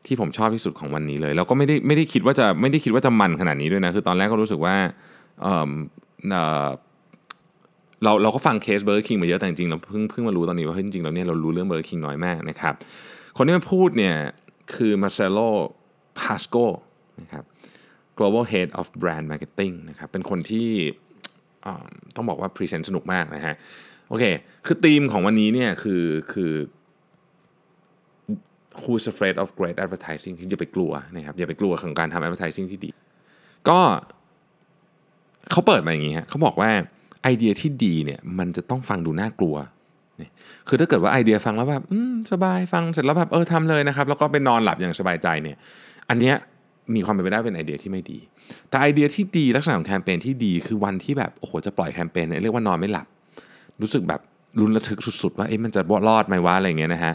ที่ผมชอบที่สุดของวันนี้เลย แล้วก็ไม่ได้ไม่ได้คิดว่าจะไม่ได้คิดว่าจะมันขนาดนี้ด้วยนะ คือตอนแรกก็รู้สึกว่าเราเราก็ฟังเคสเบอร์เกอร์คิงมาเยอะแต่จริงๆเราเพิ่งเพิ่งมารู้ตอนนี้ว่าจริงๆแล้วเนี่ยเรารู้เรื่องเบอร์เกอร์คิงน้อยมากนะครับ คนที่มาพูดเนี่ยคือ Marcelo Pascoa นะครับ global head of brand marketing นะครับเป็นคนที่ต้องบอกว่า present สนุกมากนะฮะ โอเค คือธีมของวันนี้เนี่ยคือคือ who's afraid of great advertising ที่อย่าไปกลัวนะครับอย่าไปกลัวของการทำ advertising ที่ดี ก็เขาเปิดมาอย่างนี้ฮะเขาบอกว่าไอเดียที่ดีเนี่ยมันจะต้องฟังดูน่ากลัว คือถ้าเกิดว่าไอเดียฟังแล้วแบบสบายฟังเสร็จแล้วแบบเออทำเลยนะครับ แล้วก็ไปนอนหลับอย่างสบายใจเนี่ย อันเนี้ยมีความเป็นไปได้เป็นไอเดียที่ไม่ดี แต่ไอเดียที่ดีลักษณะของแคมเปญที่ดีคือวันที่แบบโอ้โหจะปล่อยแคมเปญเนี่ยเรียกว่านอนไม่หลับ รู้สึกแบบลุ้นระทึกสุด ๆ ว่าเอ๊ะมันจะรอดไหมวะอะไรเงี้ยนะฮะ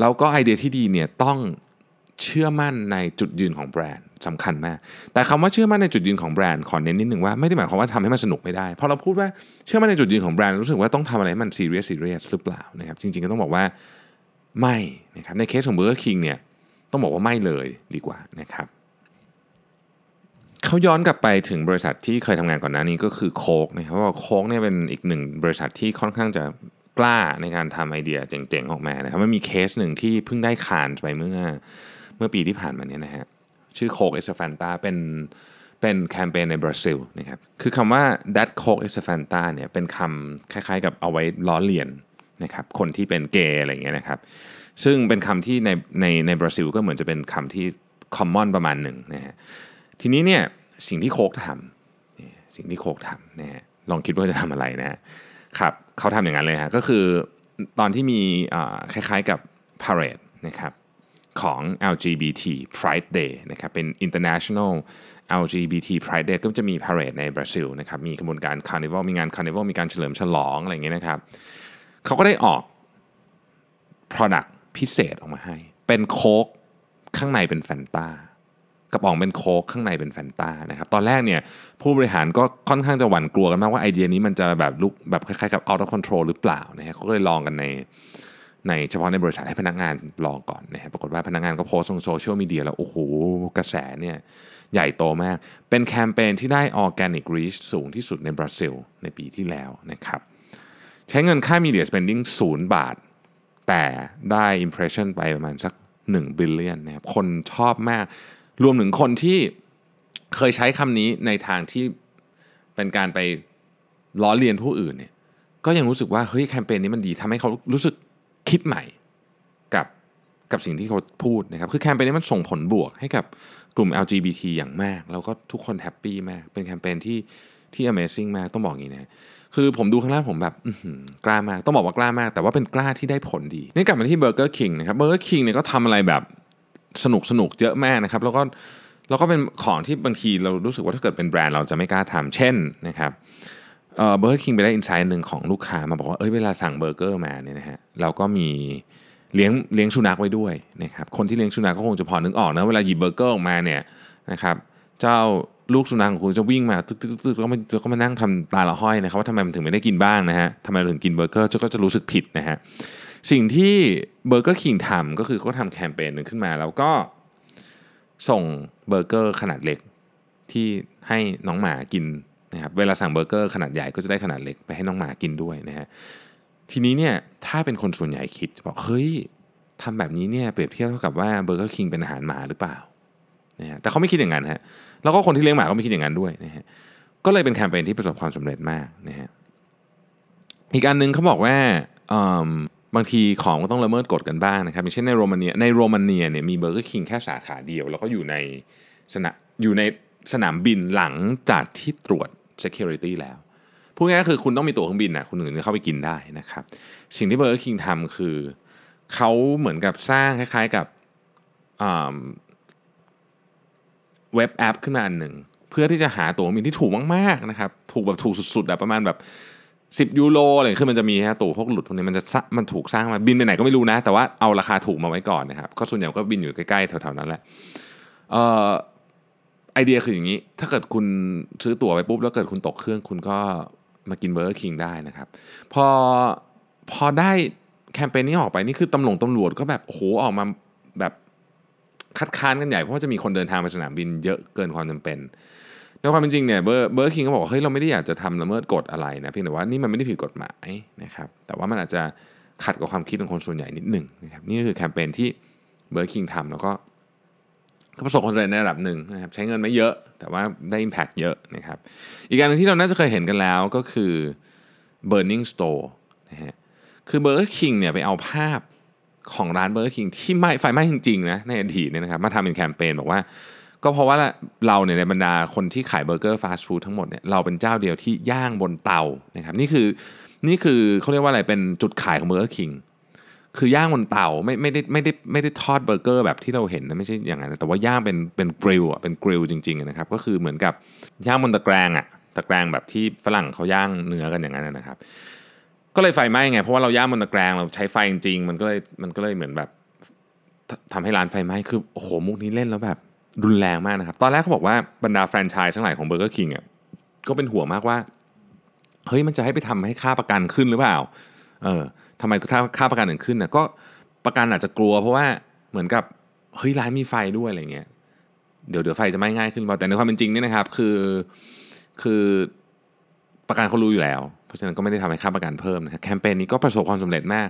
แล้วก็ไอเดียที่ดีเนี่ยต้องเชื่อมั่นในจุดยืนของแบรนด์สำคัญมาก แต่คำว่าเชื่อมั่นในจุดยืนของแบรนด์ขอเน้นนิดหนึ่งว่าไม่ได้หมายความว่าทำให้มันสนุกไม่ได้พอเราพูดว่าเชื่อมั่นในจุดยืนของแบรนด์รู้สึกว่าต้องทำอะไรมันซีเรียสซีเรียสหรือเปล่านะครับจริงๆก็ต้องบอกว่าไม่นะครับในเคสของเบอร์เกอร์คิงเนี่ยต้องบอกว่าไม่เลยดีกว่านะครับ เขาย้อนกลับไปถึงบริษัทที่เคยทำงานก่อนหน้านี้ก็คือโค้กนะครับว่าโค้กเนี่ยเป็นอีกหนึ่งบริษัทที่ค่อนข้างจะกล้าในการทำไอเดียเจ๋งๆออกมานะครับมันมีเคสหนึ่งที่เพิ่งได้ Cannes ไปเมื่อเมื่อปีที่ผ่านมาเนี่ยนะฮะชื่อ Coke is Fanta เป็นเป็นแคมเปญในบราซิลนะครับคือคำว่า that coke is a fanta เนี่ยเป็นคำคล้ายๆกับเอาไว้ล้อเลียนนะครับคนที่เป็นเกย์อะไรเงี้ยนะครับซึ่งเป็นคำที่ในในในบราซิลก็เหมือนจะเป็นคำที่คอมมอนประมาณหนึ่งนะฮะ ทีนี้เนี่ยสิ่งที่โคกทำสิ่งที่โคกทำนะฮะลองคิดว่าจะทำอะไรนะครับเขาทำอย่างนั้นเลยฮะก็คือตอนที่มีคล้ายๆกับ parade นะครับของ LGBT Pride Day นะครับเป็น International LGBT Pride Day ก็จะมี parade ในบราซิลนะครับมีกระบวนการ Carnival มีงาน Carnival มีการเฉลิมฉลองอะไรอย่างเงี้ยนะครับเขาก็ได้ออก Product พิเศษออกมาให้ เป็นโค้กข้างในเป็นแฟนตา กระป๋องเป็นโค้กข้างในเป็นแฟนตานะครับตอนแรกเนี่ยผู้บริหารก็ค่อนข้างจะหวั่นกลัวกันมากว่าไอเดียนี้มันจะแบบลุกแบบคล้ายๆกับ out of control หรือเปล่านะฮะเขาก็เลยลองกันในในเฉพาะในบริษัทให้พนักงานลองก่อนนะฮะปรากฏว่าพนักงานก็โพสต์ลงโซเชียลมีเดียแล้ว โอ้โห กระแสเนี่ยใหญ่โตมาก เป็นแคมเปญที่ได้ organic reach สูงที่สุดในบราซิล ในปีที่แล้วนะครับ ใช้เงินค่า media spending ศูนย์บาท แต่ได้ impression ไปประมาณสัก1 billion นะครับคนชอบมาก รวมถึงคนที่เคยใช้คำนี้ในทางที่เป็นการไปล้อเลียนผู้อื่นเนี่ยก็ยังรู้สึกว่าเฮ้ยแคมเปญนี้มันดีทำให้เขารู้สึกคิดใหม่กับกับสิ่งที่เขาพูดนะครับ คือแคมเปญนี้มันส่งผลบวกให้กับกลุ่ม LGBT อย่างมาก แล้วก็ทุกคน happy มาก เป็นแคมเปญที่ที่ Amazing มาก ต้องบอกอย่างนี้นะ คือผมดูครั้งแรกผมแบบกล้ามาก ต้องบอกว่ากล้ามาก แต่ว่าเป็นกล้าที่ได้ผลดี นี่กลับมาที่เบอร์เกอร์คิงนะครับเบอร์เกอร์คิงเนี่ยก็ทำอะไรแบบ สนุกสนุกเยอะมากนะครับ แล้วก็แล้วก็เป็นของที่บางทีเรารู้สึกว่าถ้าเกิดเป็นแบรนด์เราจะไม่กล้าทำเช่นนะครับเบอร์เกอร์คิงไปได้ insight หนึ่งของลูกค้ามาบอกว่าเอ้ยเวลาสั่งเบอร์เกอร์มาเนี่ยนะฮะเราก็มีเลี้ยงเลี้ยงสุนัขไว้ด้วยนะครับคนที่เลี้ยงสุนัขก็คงจะพอนึกออกนะเวลาหยิบเบอร์เกอร์ออกมาเนี่ยนะครับเจ้าลูกสุนัขของคุณจะวิ่งมาตึกตึกตึกแล้วก็มาแล้วก็มานั่งทำตาละห้อยนะครับว่าทำไมมันถึงไม่ได้กินบ้างนะฮะทำไมถึงกินเบอร์เกอร์เจ้าของก็จะรู้สึกผิดนะฮะ สิ่งที่เบอร์เกอร์คิงทำก็คือเขาทำแคมเปญหนึ่งขึ้นมา แล้วก็ส่งเบอร์เกอร์ขนาดเล็กที่ให้น้องหมากินนะครับเวลาสั่งเบอร์เกอร์ขนาดใหญ่ก็จะได้ขนาดเล็กไปให้น้องหมากินด้วยนะฮะทีนี้เนี่ยถ้าเป็นคนส่วนใหญ่คิดบอกเฮ้ยทำแบบนี้เนี่ยเปรียบเทียบเท่ากับว่าเบอร์เกอร์คิงเป็นอาหารหมาหรือเปล่านะฮะแต่เขาไม่คิดอย่างนั้นฮะแล้วก็คนที่เลี้ยงหมาก็ไม่คิดอย่างนั้นด้วยนะฮะก็เลยเป็นแคมเปญที่ประสบความสำเร็จมากนะฮะอีกอันนึงเขาบอกว่า บางทีของก็ต้องละเมิดกฎกันบ้างนะครับอย่างเช่นในโรมาเนียในโรมาเนียเนี่ยมีเบอร์เกอร์คิงแค่สาขาเดียว แล้วก็อยู่ในสนามอยู่ในสนามบินหลังจากที่ตรวจ security แล้วพูดง่ายๆคือคุณต้องมีตั๋วเครื่องบินนะคุณถึงจะเข้าไปกินได้นะครับ สิ่งที่เบอร์เกอร์คิงทำคือเขาเหมือนกับสร้างคล้ายๆกับ web app ขึ้นมาอันหนึ่ง เพื่อที่จะหาตั๋วเครื่องบินที่ถูกมากๆนะครับ ถูกแบบถูกสุดๆแบบประมาณแบบ 10 ยูโรอะไรคือมันจะมีฮะตั๋วพวกหลุดพวกนี้มันจะมันถูกสร้างมาบินไปไหนก็ไม่รู้นะ แต่ว่าเอาราคาถูกมาไว้ก่อนนะครับก็ส่วนใหญ่ก็บินอยู่ใกล้ๆแถวๆนั้นแหละเอ่อไอเดียคืออย่างนี้ ถ้าเกิดคุณซื้อตั๋วไปปุ๊บแล้วเกิดคุณตกเครื่องคุณก็มากิน Burger King ได้นะครับ พอพอได้แคมเปญนี้ออกไปนี่คือตำรวจตำรวจก็แบบโอ้โหออกมาแบบคัดค้านกันใหญ่เพราะว่าจะมีคนเดินทางไปสนามบินเยอะเกินความจำเป็น ในความเป็นจริงเนี่ย Burger King ก็บอกเฮ้ยเราไม่ได้อยากจะทำละเมิดกฎอะไรนะเพียงแต่ว่านี่มันไม่ได้ผิดกฎหมายนะครับแต่ว่ามันอาจจะขัดกับความคิดของคนส่วนใหญ่นิดหนึ่งนะครับนี่คือแคมเปญที่ Burger King ทำแล้วก็ประสบความสำเร็จในระดับหนึ่งนะครับใช้เงินไม่เยอะ แต่ว่าได้ Impact เยอะนะครับอีกงานนึงที่เราน่าจะเคยเห็นกันแล้วก็คือ Burning Store นะฮะคือ Burger King เนี่ยไปเอาภาพของร้าน Burger King ที่ไหม้ไฟไหม้จริงๆนะในอดีตเนี่ยนะครับมาทำเป็นแคมเปญบอกว่า ก็เพราะว่าเราเนี่ยในบรรดาคนที่ขายเบอร์เกอร์ฟาสต์ฟู้ดทั้งหมดเนี่ยเราเป็นเจ้าเดียวที่ย่างบนเตานะครับนี่คือนี่คือเขาเรียกว่าอะไรเป็นจุดขายของ Burger King คือย่างบนเตาไม่ไม่ได้ไม่ได้ไม่ได้ทอดเบอร์เกอร์แบบที่เราเห็นนะไม่ใช่อย่างนั้นแต่ว่าย่างเป็นเป็น grill อะเป็น grill จริงๆนะครับก็คือเหมือนกับย่างบนตะแกรงอะตะแกรงแบบที่ฝรั่งเขาย่างเนื้อกันอย่างนั้นนะครับ ก็เลยไฟไหม้ไงเพราะว่าเราย่างบนตะแกรงเราใช้ไฟจริงๆมันก็เลยมันก็เลยเหมือนแบบทำให้ร้านไฟไหม้คือโอ้โหมุกนี้เล่นแล้วแบบ รุนแรงมากนะครับ ตอนแรกเขาบอกว่าบรรดาแฟรนไชส์ทั้งหลายของเบอร์เกอร์คิงอะก็เป็นห่วงมากว่า เฮ้ยมันจะให้ไปทำให้ค่าประกันขึ้นหรือเปล่า เออทำไมถ้าค่าประกันถึงขึ้นน่ะก็ประกันอาจจะกลัวเพราะว่าเหมือนกับเฮ้ยร้านมีไฟด้วยอะไรเงี้ยเดี๋ยวเดี๋ยวไฟจะไม้ง่ายขึ้นเราแต่ในความเป็นจริงเนี่ยนะครับ คือคือประกันเขารู้อยู่แล้ว เพราะฉะนั้นก็ไม่ได้ทำให้ค่าประกันเพิ่มนะครับแคมเปญนี้ก็ประสบความสำเร็จมาก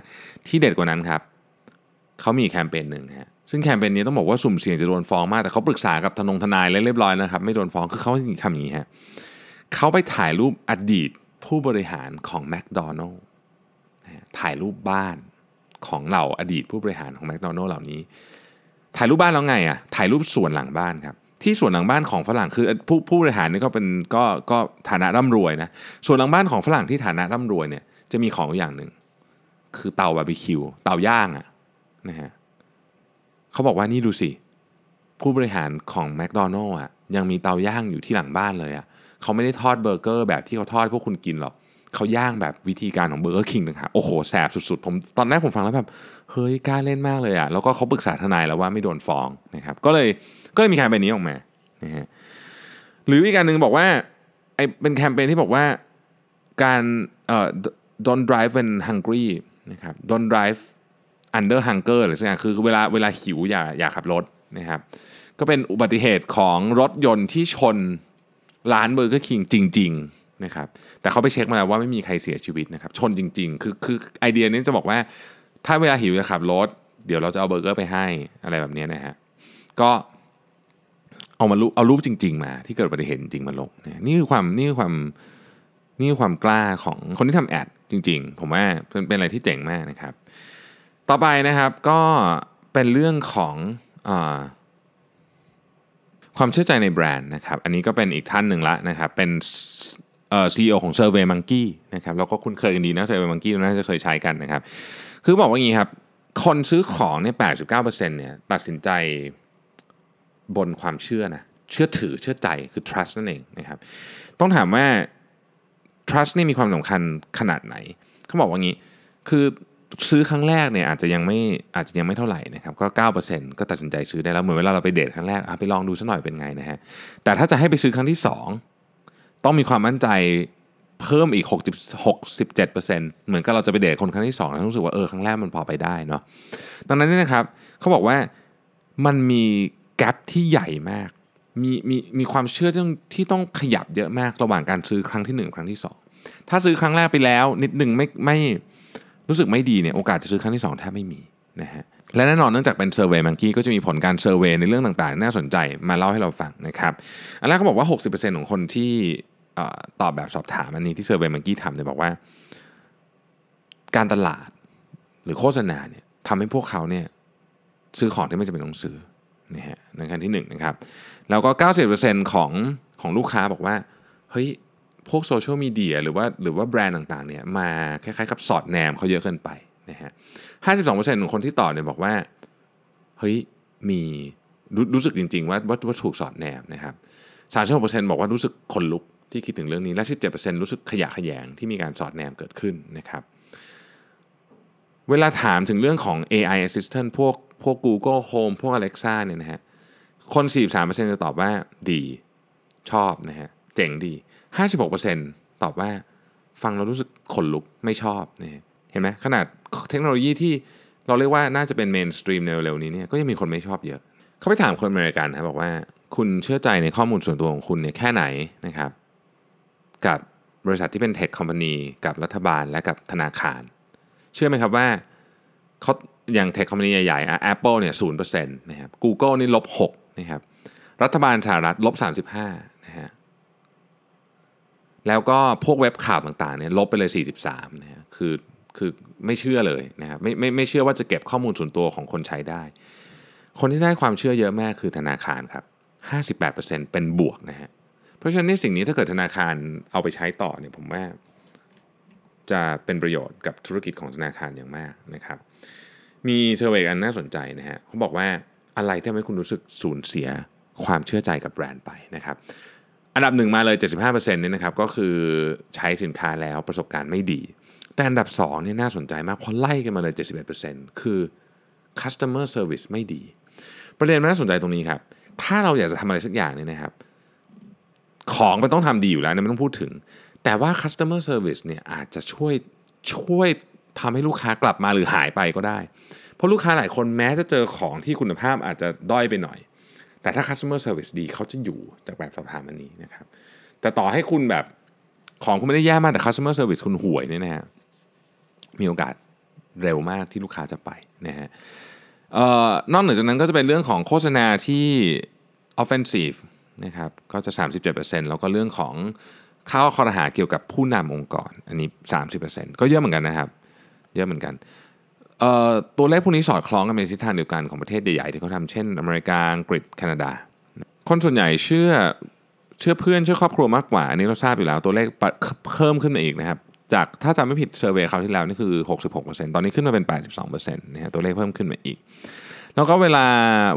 ที่เด็ดกว่านั้นครับเขามีแคมเปญหนึ่งฮะ ซึ่งแคมเปญนนี้ต้องบอกว่าสุ่มเสี่ยงจะโดนฟ้องมาก แต่เขาปรึกษากับทนงทนายแล้วเรียบร้อยนะครับ ไม่โดนฟ้องคือเขาทำอย่างนี้ฮะเขาไปถ่ายรูปอดีตผู้บริหารของแมคโดนัลล์ถ่ายรูปบ้านของเหล่าอดีตผู้บริหารของแมคโดนัลล์เหล่านี้ ถ่ายรูปบ้านแล้วไงอะถ่ายรูปส่วนหลังบ้านครับที่ส่วนหลังบ้านของฝรั่งคือผู้ผู้บริหารนี่ก็เป็นก็ก็ฐานะร่ำรวยนะส่วนหลังบ้านของฝรั่งที่ฐานะร่ำรวยเนี่ยจะมีของอย่างหนึ่งคือเตาบาร์บีคิวเตาย่างอะนะฮะ เขาบอกว่านี่ดูสิ ผู้บริหารของแมคโดนัลล์อะยังมีเตาย่างอยู่ที่หลังบ้านเลยอะเขาไม่ได้ทอดเบอร์เกอร์แบบที่เขาทอดพวกคุณกินหรอกเขาย่างแบบวิธีการของเบอร์เกอร์คิงนะครับโอ้โหแสบสุดๆ ผมตอนแรกผมฟังแล้วแบบ เฮ้ยกล้าเล่นมากเลยอะแล้วก็เขาปรึกษาทนายแล้วว่าไม่โดนฟ้องนะครับก็เลยก็เลยมีแคมเปญนี้ออกมานะฮะหรืออีกการหนึ่งบอกว่าไอเป็นแคมเปญที่บอกว่าการเอ่อ don't drive when hungry นะครับ don't drive under hunger หรือสักอย่างคือเวลาเวลาหิวอย่าอย่าขับรถนะครับ ก็เป็นอุบัติเหตุของรถยนต์ที่ชนร้าน Burger King จริง ๆนะครับ แต่เขาไปเช็คมาแล้วว่าไม่มีใครเสียชีวิตนะครับ ชนจริง ๆ คือคือไอเดียนี้จะบอกว่า ถ้าเวลาหิวจะขับรถ เดี๋ยวเราจะเอาเบอร์เกอร์ไปให้อะไรแบบนี้นะฮะก็เอามารูเอารูปจริง ๆ มาที่เกิดอุบัติเหตุจริงมาลงนี่คือความนี่คือความนี่คือความกล้าของคนที่ทำ ad จริง ๆ ผมว่าเป็นเป็นอะไรที่เจ๋งมากนะครับ ต่อไปนะครับก็เป็นเรื่องของอความเชื่อใจในแบรนด์นะครับ อันนี้ก็เป็นอีกท่านหนึ่งละนะครับ เป็นเอ่อซีอของ Survey Monkey นะครับแล้วก็คุ้นเคยกันดีนะ Survey Monkey น่าจะเคยใช้กันนะครับ คือบอกว่าอย่างนี้ครับ คนซื้อของเนี่ย89%เนี่ยตัดสินใจบนความเชื่อนะเชื่อถือเชื่อใจคือ trust นั่นเองนะครับ ต้องถามว่า trust นี่มีความสำคัญขนาดไหนเขาบอกว่างี้ คือ ซื้อครั้งแรกเนี่ยอาจจะยังไม่อาจจะยังไม่เท่าไหร่นะครับก็ 9%ก็ตัดสินใจซื้อได้แล้วเหมือนเวลาเราไปเดทครั้งแรกไปลองดูสักหน่อยเป็นไงนะฮะแต่ถ้าจะให้ไปซื้อครั้งที่ 2 ต้องมีความมั่นใจเพิ่มอีก 60 67%เหมือนกับเราจะไปเดทคนครั้งที่2แล้วรู้สึกว่าเออครั้งแรกมันพอไปได้เนาะดังนั้นเนี่ยนะครับเขาบอกว่ามันมีแกลบที่ใหญ่มาก มีมีมีความเชื่อที่ต้องที่ต้องขยับเยอะมากระหว่างการซื้อครั้งที่ 1 ครั้งที่ 2 ถ้าซื้อครั้งแรกไปแล้วนิดหนึ่งไม่ไม่ รู้สึกไม่ดีเนี่ยโอกาสจะซื้อครั้งที่ 2 แทบไม่มีนะฮะและแน่นอนเนื่องจากเป็น SurveyMonkey ก็จะมีผลการ survey ในเรื่องต่างๆ น่าสนใจมาเล่าให้เราฟังนะครับอันแรกเขาบอกว่า 60%ของคนที่ตอบแบบสอบถามอันนี้ที่ SurveyMonkey ทำเนี่ยบอกว่า การตลาดหรือโฆษณาเนี่ยทำให้พวกเขาเนี่ยซื้อของที่ไม่จำเป็นต้องซื้อนะฮะในขั้นที่หนึ่งนะครับแล้วก็ 90%ของของลูกค้าบอกว่าเฮ้ย พวกโซเชียลมีเดียหรือว่าหรือว่าแบรนด์ต่างๆเนี่ยมาคล้ายๆกับสอดแนมเขาเยอะเกินไปนะฮะ52%ของคนที่ตอบเนี่ยบอกว่าเฮ้ยมีรู้รู้สึกจริง ๆ ว่าว่าว่าถูกสอดแนมนะครับ36%บอกว่ารู้สึกขนลุกที่คิดถึงเรื่องนี้และ 17%รู้สึกขยะแขยงที่มีการสอดแนมเกิดขึ้นนะครับเวลาถามถึงเรื่องของ AI assistant พวกพวก Google Home พวก Alexa เนี่ยนะฮะคน 43%จะตอบว่าดีชอบนะฮะเจ๋งดี 56%ตอบว่าฟังเรารู้สึกขนลุกไม่ชอบนะฮะเห็นไหมขนาดเทคโนโลยีที่เราเรียกว่าน่าจะเป็น mainstream ในเร็วนี้เนี่ยก็ยังมีคนไม่ชอบเยอะ เขาไปถามคนอเมริกันนะบอกว่าคุณเชื่อใจในข้อมูลส่วนตัวของคุณเนี่ยแค่ไหนนะครับ กับบริษัทที่เป็น tech company กับรัฐบาลและกับธนาคาร เชื่อไหมครับว่าเขาอย่างเทคคอมพานีใหญ่ๆอะ Apple เนี่ยศูนย์เปอร์เซ็นต์นะครับ Google นี่ลบหกนะครับรัฐบาลสหรัฐลบสามสิบห้า แล้วก็พวกเว็บข่าวต่างๆเนี่ยลบไปเลย 43นะฮะคือคือไม่เชื่อเลยนะครับไม่ไม่ไม่เชื่อว่าจะเก็บข้อมูลส่วนตัวของคนใช้ได้ คนที่ได้ความเชื่อเยอะมากคือธนาคารครับ 58%เป็นบวกนะฮะเพราะฉะนั้นนี่สิ่งนี้ถ้าเกิดธนาคารเอาไปใช้ต่อเนี่ยผมว่าจะเป็นประโยชน์กับธุรกิจของธนาคารอย่างมากนะครับ มีเซอร์เวยอันน่าสนใจนะฮะเขาบอกว่าอะไรที่ทำให้คุณรู้สึกสูญเสียความเชื่อใจกับแบรนด์ไปนะครับ อันดับหนึ่งมาเลย 75%เนี่ยนะครับก็คือใช้สินค้าแล้วประสบการณ์ไม่ดี แต่อันดับ2เนี่ยน่าสนใจมากเพราะไล่กันมาเลย 71%คือ customer service ไม่ดี ประเด็นมันน่าสนใจตรงนี้ครับ ถ้าเราอยากจะทำอะไรสักอย่างเนี่ยนะครับ ของมันต้องทำดีอยู่แล้วนะไม่ต้องพูดถึง แต่ว่า customer service เนี่ยอาจจะช่วยช่วยทำให้ลูกค้ากลับมาหรือหายไปก็ได้ เพราะลูกค้าหลายคนแม้จะเจอของที่คุณภาพอาจจะด้อยไปหน่อย แต่ถ้า customer service ดีเขาจะอยู่จากแบบสอบถามอันนี้นะครับ แต่ต่อให้คุณแบบของคุณไม่ได้แย่มากแต่ customer service คุณห่วยเนี่ยนะฮะมีโอกาสเร็วมากที่ลูกค้าจะไปนะฮะออนอกเหนือจากนั้นก็จะเป็นเรื่องของโฆษณาที่ offensive นะครับก็จะ 37%แล้วก็เรื่องของข้าวคอรหาเกี่ยวกับผู้นำองค์กร อันนี้ 30%ก็เยอะเหมือนกันนะครับ เยอะเหมือนกัน ตัวเลขพวกนี้สอดคล้องกันในทิศทางเดียวกันของประเทศใหญ่ๆที่เขาทำเช่นอเมริกาอังกฤษแคนาดา คนส่วนใหญ่เชื่อเชื่อเพื่อนเชื่อครอบครัวมากกว่า อันนี้เราทราบอยู่แล้วตัวเลขเพิ่มขึ้นมาอีกนะครับ จากถ้าจำไม่ผิด survey คราวที่แล้วนี่คือ 66%ตอนนี้ขึ้นมาเป็น 82%นะฮะตัวเลขเพิ่มขึ้นมาอีก แล้วก็เวลา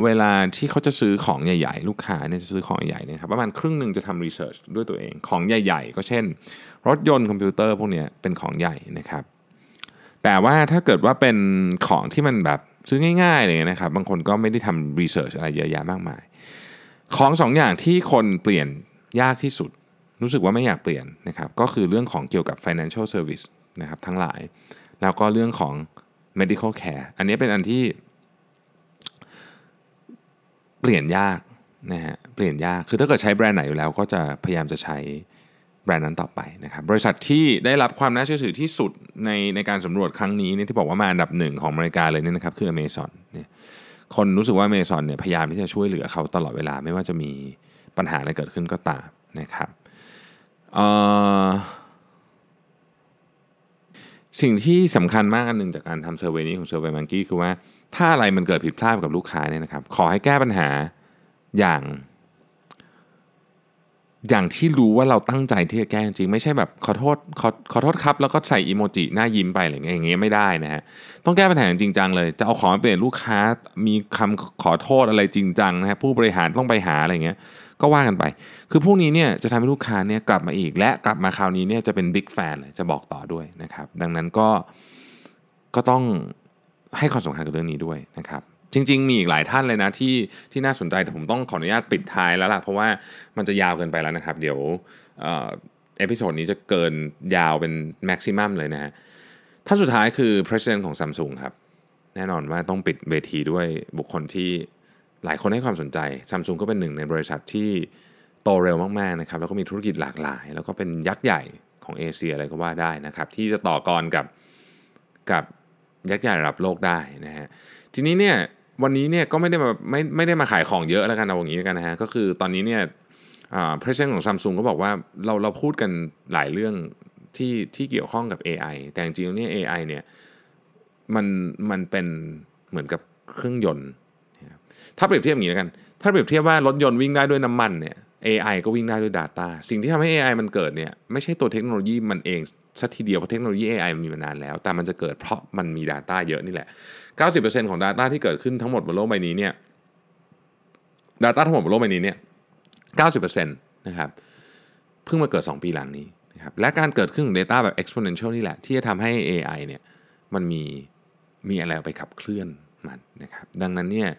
เวลาที่เขาจะซื้อของใหญ่ ๆ ลูกค้าเนี่ยจะซื้อของใหญ่เนี่ยครับประมาณครึ่งหนึ่งจะทำ research ด้วยตัวเองของใหญ่ ๆ ก็เช่น รถยนต์คอมพิวเตอร์พวกนี้เป็นของใหญ่นะครับ แต่ว่าถ้าเกิดว่าเป็นของที่มันแบบซื้อง่ายๆเลยนะครับ บางคนก็ไม่ได้ทำ research อะไรเยอะแยะมากมาย ของสองอย่างที่คนเปลี่ยนยากที่สุด รู้สึกว่าไม่อยากเปลี่ยนนะครับ ก็คือเรื่องของเกี่ยวกับ financial service นะครับทั้งหลาย แล้วก็เรื่องของ medical care อันนี้เป็นอันที่ เปลี่ยนยากนะฮะ เปลี่ยนยาก คือถ้าเกิดใช้แบรนด์ไหนอยู่แล้ว ก็จะพยายามจะใช้ แบรนด์นั้นต่อไปนะครับบริษัทที่ได้รับความน่าเชื่อถือที่สุดในในการสำรวจครั้งนี้เนี่ยที่บอกว่ามาอันดับหนึ่งของอเมริกาเลยเนี่ยนะครับคือ Amazon เนี่ยคนรู้สึกว่า Amazon เนี่ยพยายามที่จะช่วยเหลือเขาตลอดเวลาไม่ว่าจะมีปัญหาอะไรเกิดขึ้นก็ตามนะครับสิ่งที่สำคัญมากอันหนึ่งจากการทำ survey นี้ของ SurveyMonkey คือว่าถ้าอะไรมันเกิดผิดพลาดกับลูกค้าเนี่ยนะครับขอให้แก้ปัญหาอย่าง อย่างที่รู้ว่าเราตั้งใจที่จะแก้จริงไม่ใช่แบบขอโทษขอขอโทษครับ แล้วก็ใส่อีโมจิหน้ายิ้มไปอะไรเงี้ยอย่างเงี้ยไม่ได้นะฮะต้องแก้ปัญหาจริงจังเลย จะเอาของมาเปลี่ยนลูกค้ามีคำขอโทษอะไรจริงจังนะฮะผู้บริหารต้องไปหาอะไรเงี้ยก็ว่ากันไป คือพวกนี้เนี่ยจะทำให้ลูกค้าเนี่ยกลับมาอีก และกลับมาคราวนี้เนี่ยจะเป็น big fan เลยจะบอกต่อด้วยนะครับดังนั้นก็ก็ต้องให้ความสำคัญกับเรื่องนี้ด้วยนะครับ จริง ๆ มีอีกหลายท่านเลยนะที่ที่น่าสนใจแต่ผมต้องขออนุญาตปิดท้ายแล้วล่ะเพราะว่ามันจะยาวเกินไปแล้วนะครับ เดี๋ยว episode นี้จะเกินยาวเป็น maximum เลยนะฮะท่านสุดท้ายคือ President ของ Samsung ครับ แน่นอนว่าต้องปิดเวทีด้วยบุคคลที่หลายคนให้ความสนใจ Samsung ก็เป็นหนึ่งในบริษัทที่โตเร็วมากๆนะครับแล้วก็มีธุรกิจหลากหลาย แล้วก็เป็นยักษ์ใหญ่ของเอเชียอะไรก็ว่าได้นะครับ ที่จะต่อกรกับกับยักษ์ใหญ่ระดับโลกได้นะฮะทีนี้เนี่ย วันนี้เนี่ยก็ไม่ได้มาไม่ไม่ได้มาขายของเยอะแล้วกันเอาอย่างนี้กันนะฮะก็คือตอนนี้เนี่ยอ่า president ของ Samsung ก็บอกว่าเราเราพูดกันหลายเรื่องที่ที่เกี่ยวข้องกับ AI แต่จริงๆเนี่ย AI เนี่ยมันมันเป็นเหมือนกับเครื่องยนต์ถ้าเปรียบเทียบอย่างนี้แล้วกัน ถ้าเปรียบเทียบว่ารถยนต์วิ่งได้ด้วยน้ำมันเนี่ย AI ก็วิ่งได้ด้วย Data สิ่งที่ทำให้ AI มันเกิดเนี่ยไม่ใช่ตัวเทคโนโลยีมันเอง สักทีเดียวเพราะเทคโนโลยี AI มันมีมานานแล้ว แต่มันจะเกิดเพราะมันมี Data เยอะนี่แหละ 90%ของ Data ที่เกิดขึ้นทั้งหมดบนโลกใบนี้เนี่ย Data ทั้งหมดบนโลกใบนี้เนี่ย 90%นะครับเพิ่งมาเกิด 2 ปีหลังนี้นะครับและการเกิดขึ้นของ Data แบบ exponential นี่แหละ ที่จะทำให้ AI เนี่ยมันมีมีอะไรไปขับเคลื่อนมันนะครับดังนั้นเนี่ย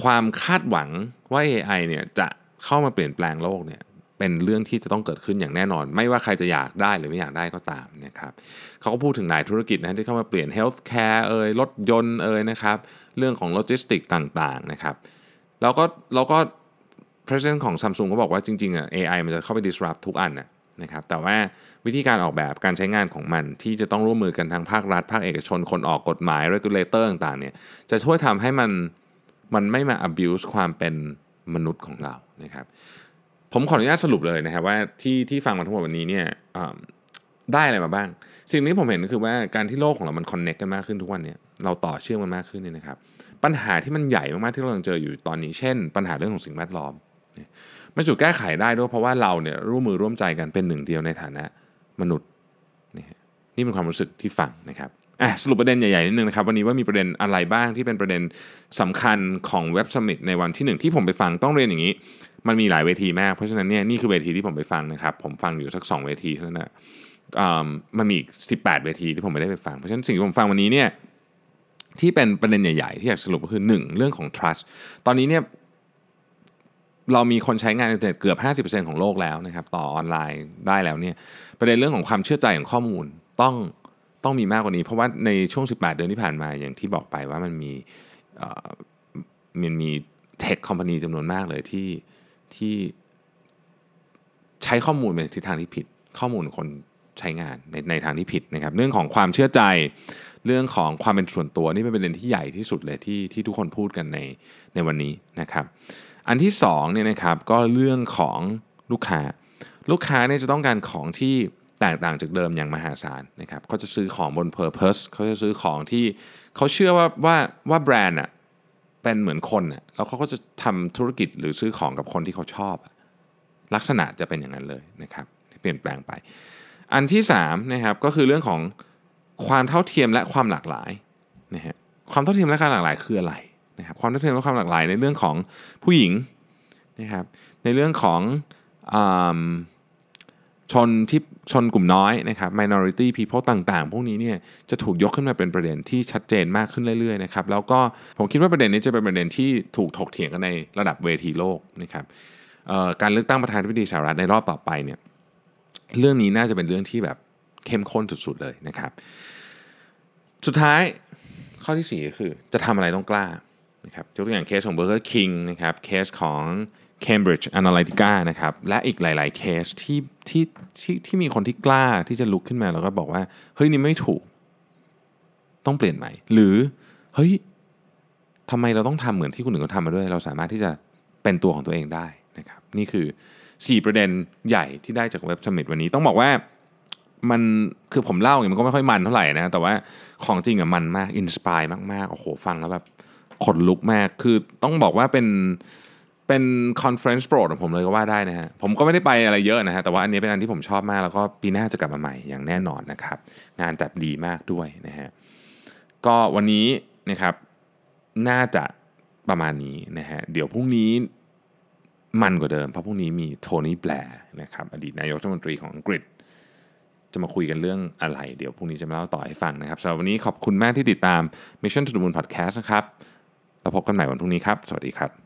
ความคาดหวังว่า AI เนี่ยจะเข้ามาเปลี่ยนแปลงโลกเนี่ย เป็นเรื่องที่จะต้องเกิดขึ้นอย่างแน่นอน ไม่ว่าใครจะอยากได้หรือไม่อยากได้ก็ตามนะครับเขาก็พูดถึงหลายธุรกิจนะที่เข้ามาเปลี่ยน healthcare เอ่ยรถยนต์เอ่ยนะครับเรื่องของโลจิสติกต่างๆนะครับแล้วก็แล้วก็ president ของ Samsung ก็บอกว่าจริงๆอะ AI มันจะเข้าไป disrupt ทุกอันนะนะครับแต่ว่าวิธีการออกแบบการใช้งานของมันที่จะต้องร่วมมือกันทางภาครัฐ ภาคเอกชนคนออกกฎหมาย regulator ต่างๆเนี่ยจะช่วยทำให้มันมันไม่มา abuse ความเป็นมนุษย์ของเรานะครับ ผมขออนุญาตสรุปเลยนะครับว่าที่ที่ฟังมาทั้งหมดวันนี้เนี่ยได้อะไรมาบ้าง สิ่งนี้ผมเห็นก็คือว่าการที่โลกของเรามันคอนเน็กกันมากขึ้นทุกวันเนี่ยเราต่อเชื่อมกันมากขึ้นเนี่ยนะครับ ปัญหาที่มันใหญ่มากๆที่เราเจออยู่ตอนนี้เช่น ปัญหาเรื่องของสิ่งแวดล้อมมันจุดแก้ไขได้ด้วยเพราะว่าเราเนี่ยร่วมมือร่วมใจกันเป็นหนึ่งเดียวในฐานะมนุษย์นี่นี่เป็นความรู้สึกที่ฟังนะครับอะสรุปประเด็นใหญ่ๆนิดนึงนะครับวันนี้ว่ามีประเด็นอะไรบ้างที่เป็นประเด็นสำคัญของเว็บสมิธในวันที่หนึ่งที่ผมไปฟังต้องเรียนอย่างนี้ มันมีหลายเวทีมาก เพราะฉะนั้นเนี่ยนี่คือเวทีที่ผมไปฟังนะครับ ผมฟังอยู่สัก 2 เวทีเท่านั้นนะมันมีอีก18 เวทีที่ผมไม่ได้ไปฟัง เพราะฉะนั้นสิ่งที่ผมฟังวันนี้เนี่ยที่เป็นประเด็นใหญ่ ๆ ที่อยากสรุปก็คือ 1 เรื่องของ trust ตอนนี้เนี่ยเรามีคนใช้งานอินเทอร์เน็ตเกือบ 50%ของโลกแล้วนะครับ ต่อออนไลน์ได้แล้วเนี่ยประเด็นเรื่องของความเชื่อใจของข้อมูลต้องต้องมีมากกว่านี้ เพราะว่าในช่วง 18 เดือนที่ผ่านมาอย่างที่บอกไปว่ามันมีมันมีเทคคอมพานีจำนวนมากเลยที่ ที่ใช้ข้อมูลในทิศทางที่ผิด ข้อมูลคนใช้งานในในทางที่ผิดนะครับเรื่องของความเชื่อใจเรื่องของความเป็นส่วนตัวนี่เป็นประเด็นที่ใหญ่ที่สุดเลยที่ที่ทุกคนพูดกันในในวันนี้นะครับ อันที่2เนี่ยนะครับก็เรื่องของลูกค้า ลูกค้าเนี่ยจะต้องการของที่แตกต่างจากเดิมอย่างมหาศาลนะครับเขาจะซื้อของบน Purpose เขาจะซื้อของที่เขาเชื่อว่าว่าว่าแบรนด์อะ เป็นเหมือนคนอะแล้วเขาก็จะทำธุรกิจหรือซื้อของกับคนที่เขาชอบ ลักษณะจะเป็นอย่างนั้นเลยนะครับ เปลี่ยนแปลงไป อันที่3นะครับก็คือเรื่องของความเท่าเทียมและความหลากหลายนะฮะความเท่าเทียมและความหลากหลายคืออะไรนะครับความเท่าเทียมและความหลากหลายในเรื่องของผู้หญิงนะครับในเรื่องของ ชนที่ชนกลุ่มน้อยนะครับ minority people ต่างๆ พวกนี้เนี่ยจะถูกยกขึ้นมาเป็นประเด็นที่ชัดเจนมากขึ้นเรื่อยๆนะครับแล้วก็ผมคิดว่าประเด็นนี้จะเป็นประเด็นที่ถูกถกเถียงกันในระดับเวทีโลกนะครับการเลือกตั้งประธานาธิบดีสหรัฐในรอบต่อไปเนี่ยเรื่องนี้น่าจะเป็นเรื่องที่แบบเข้มข้นสุดๆเลยนะครับ สุดท้ายข้อที่4ก็คือจะทำอะไรต้องกล้านะครับยกตัวอย่างเคสของ Burger King นะครับเคสของ Cambridge Analytica นะครับ และอีกหลาย ๆ เคสที่ที่ที่ที่มีคนที่กล้าที่จะลุกขึ้นมาแล้วก็บอกว่า เฮ้ย นี่ไม่ถูก ต้องเปลี่ยนใหม่ หรือ เฮ้ยทำไมเราต้องทำเหมือนที่คนอื่นเขาทำมาด้วย เราสามารถที่จะเป็นตัวของตัวเองได้นะครับ นี่คือ 4 ประเด็นใหญ่ที่ได้จาก Web Summit วันนี้ต้องบอกว่ามันคือผมเล่าอย่างนี้มันก็ไม่ค่อยมันเท่าไหร่นะ แต่ว่าของจริงอะมันมาก inspire มากๆ โอ้โห ฟังแล้วแบบขนลุกมาก คือต้องบอกว่าเป็น เป็น conference โปรดของผมเลยก็ว่าได้นะฮะ ผมก็ไม่ได้ไปอะไรเยอะนะฮะ แต่ว่าอันนี้เป็นอันที่ผมชอบมาก แล้วก็ปีหน้าจะกลับมาใหม่อย่างแน่นอนนะครับ งานจัดดีมากด้วยนะฮะ ก็วันนี้นะครับน่าจะประมาณนี้นะฮะ เดี๋ยวพรุ่งนี้มันกว่าเดิม เพราะพรุ่งนี้มีโทนี่แบร์นะครับอดีตนายกรัฐมนตรีของอังกฤษ จะมาคุยกันเรื่องอะไร เดี๋ยวพรุ่งนี้จะมาเล่าต่อให้ฟังนะครับสำหรับวันนี้ขอบคุณมากที่ติดตาม Mission to the Moon Podcast นะครับแล้วพบกันใหม่วันพรุ่งนี้ครับ สวัสดีครับ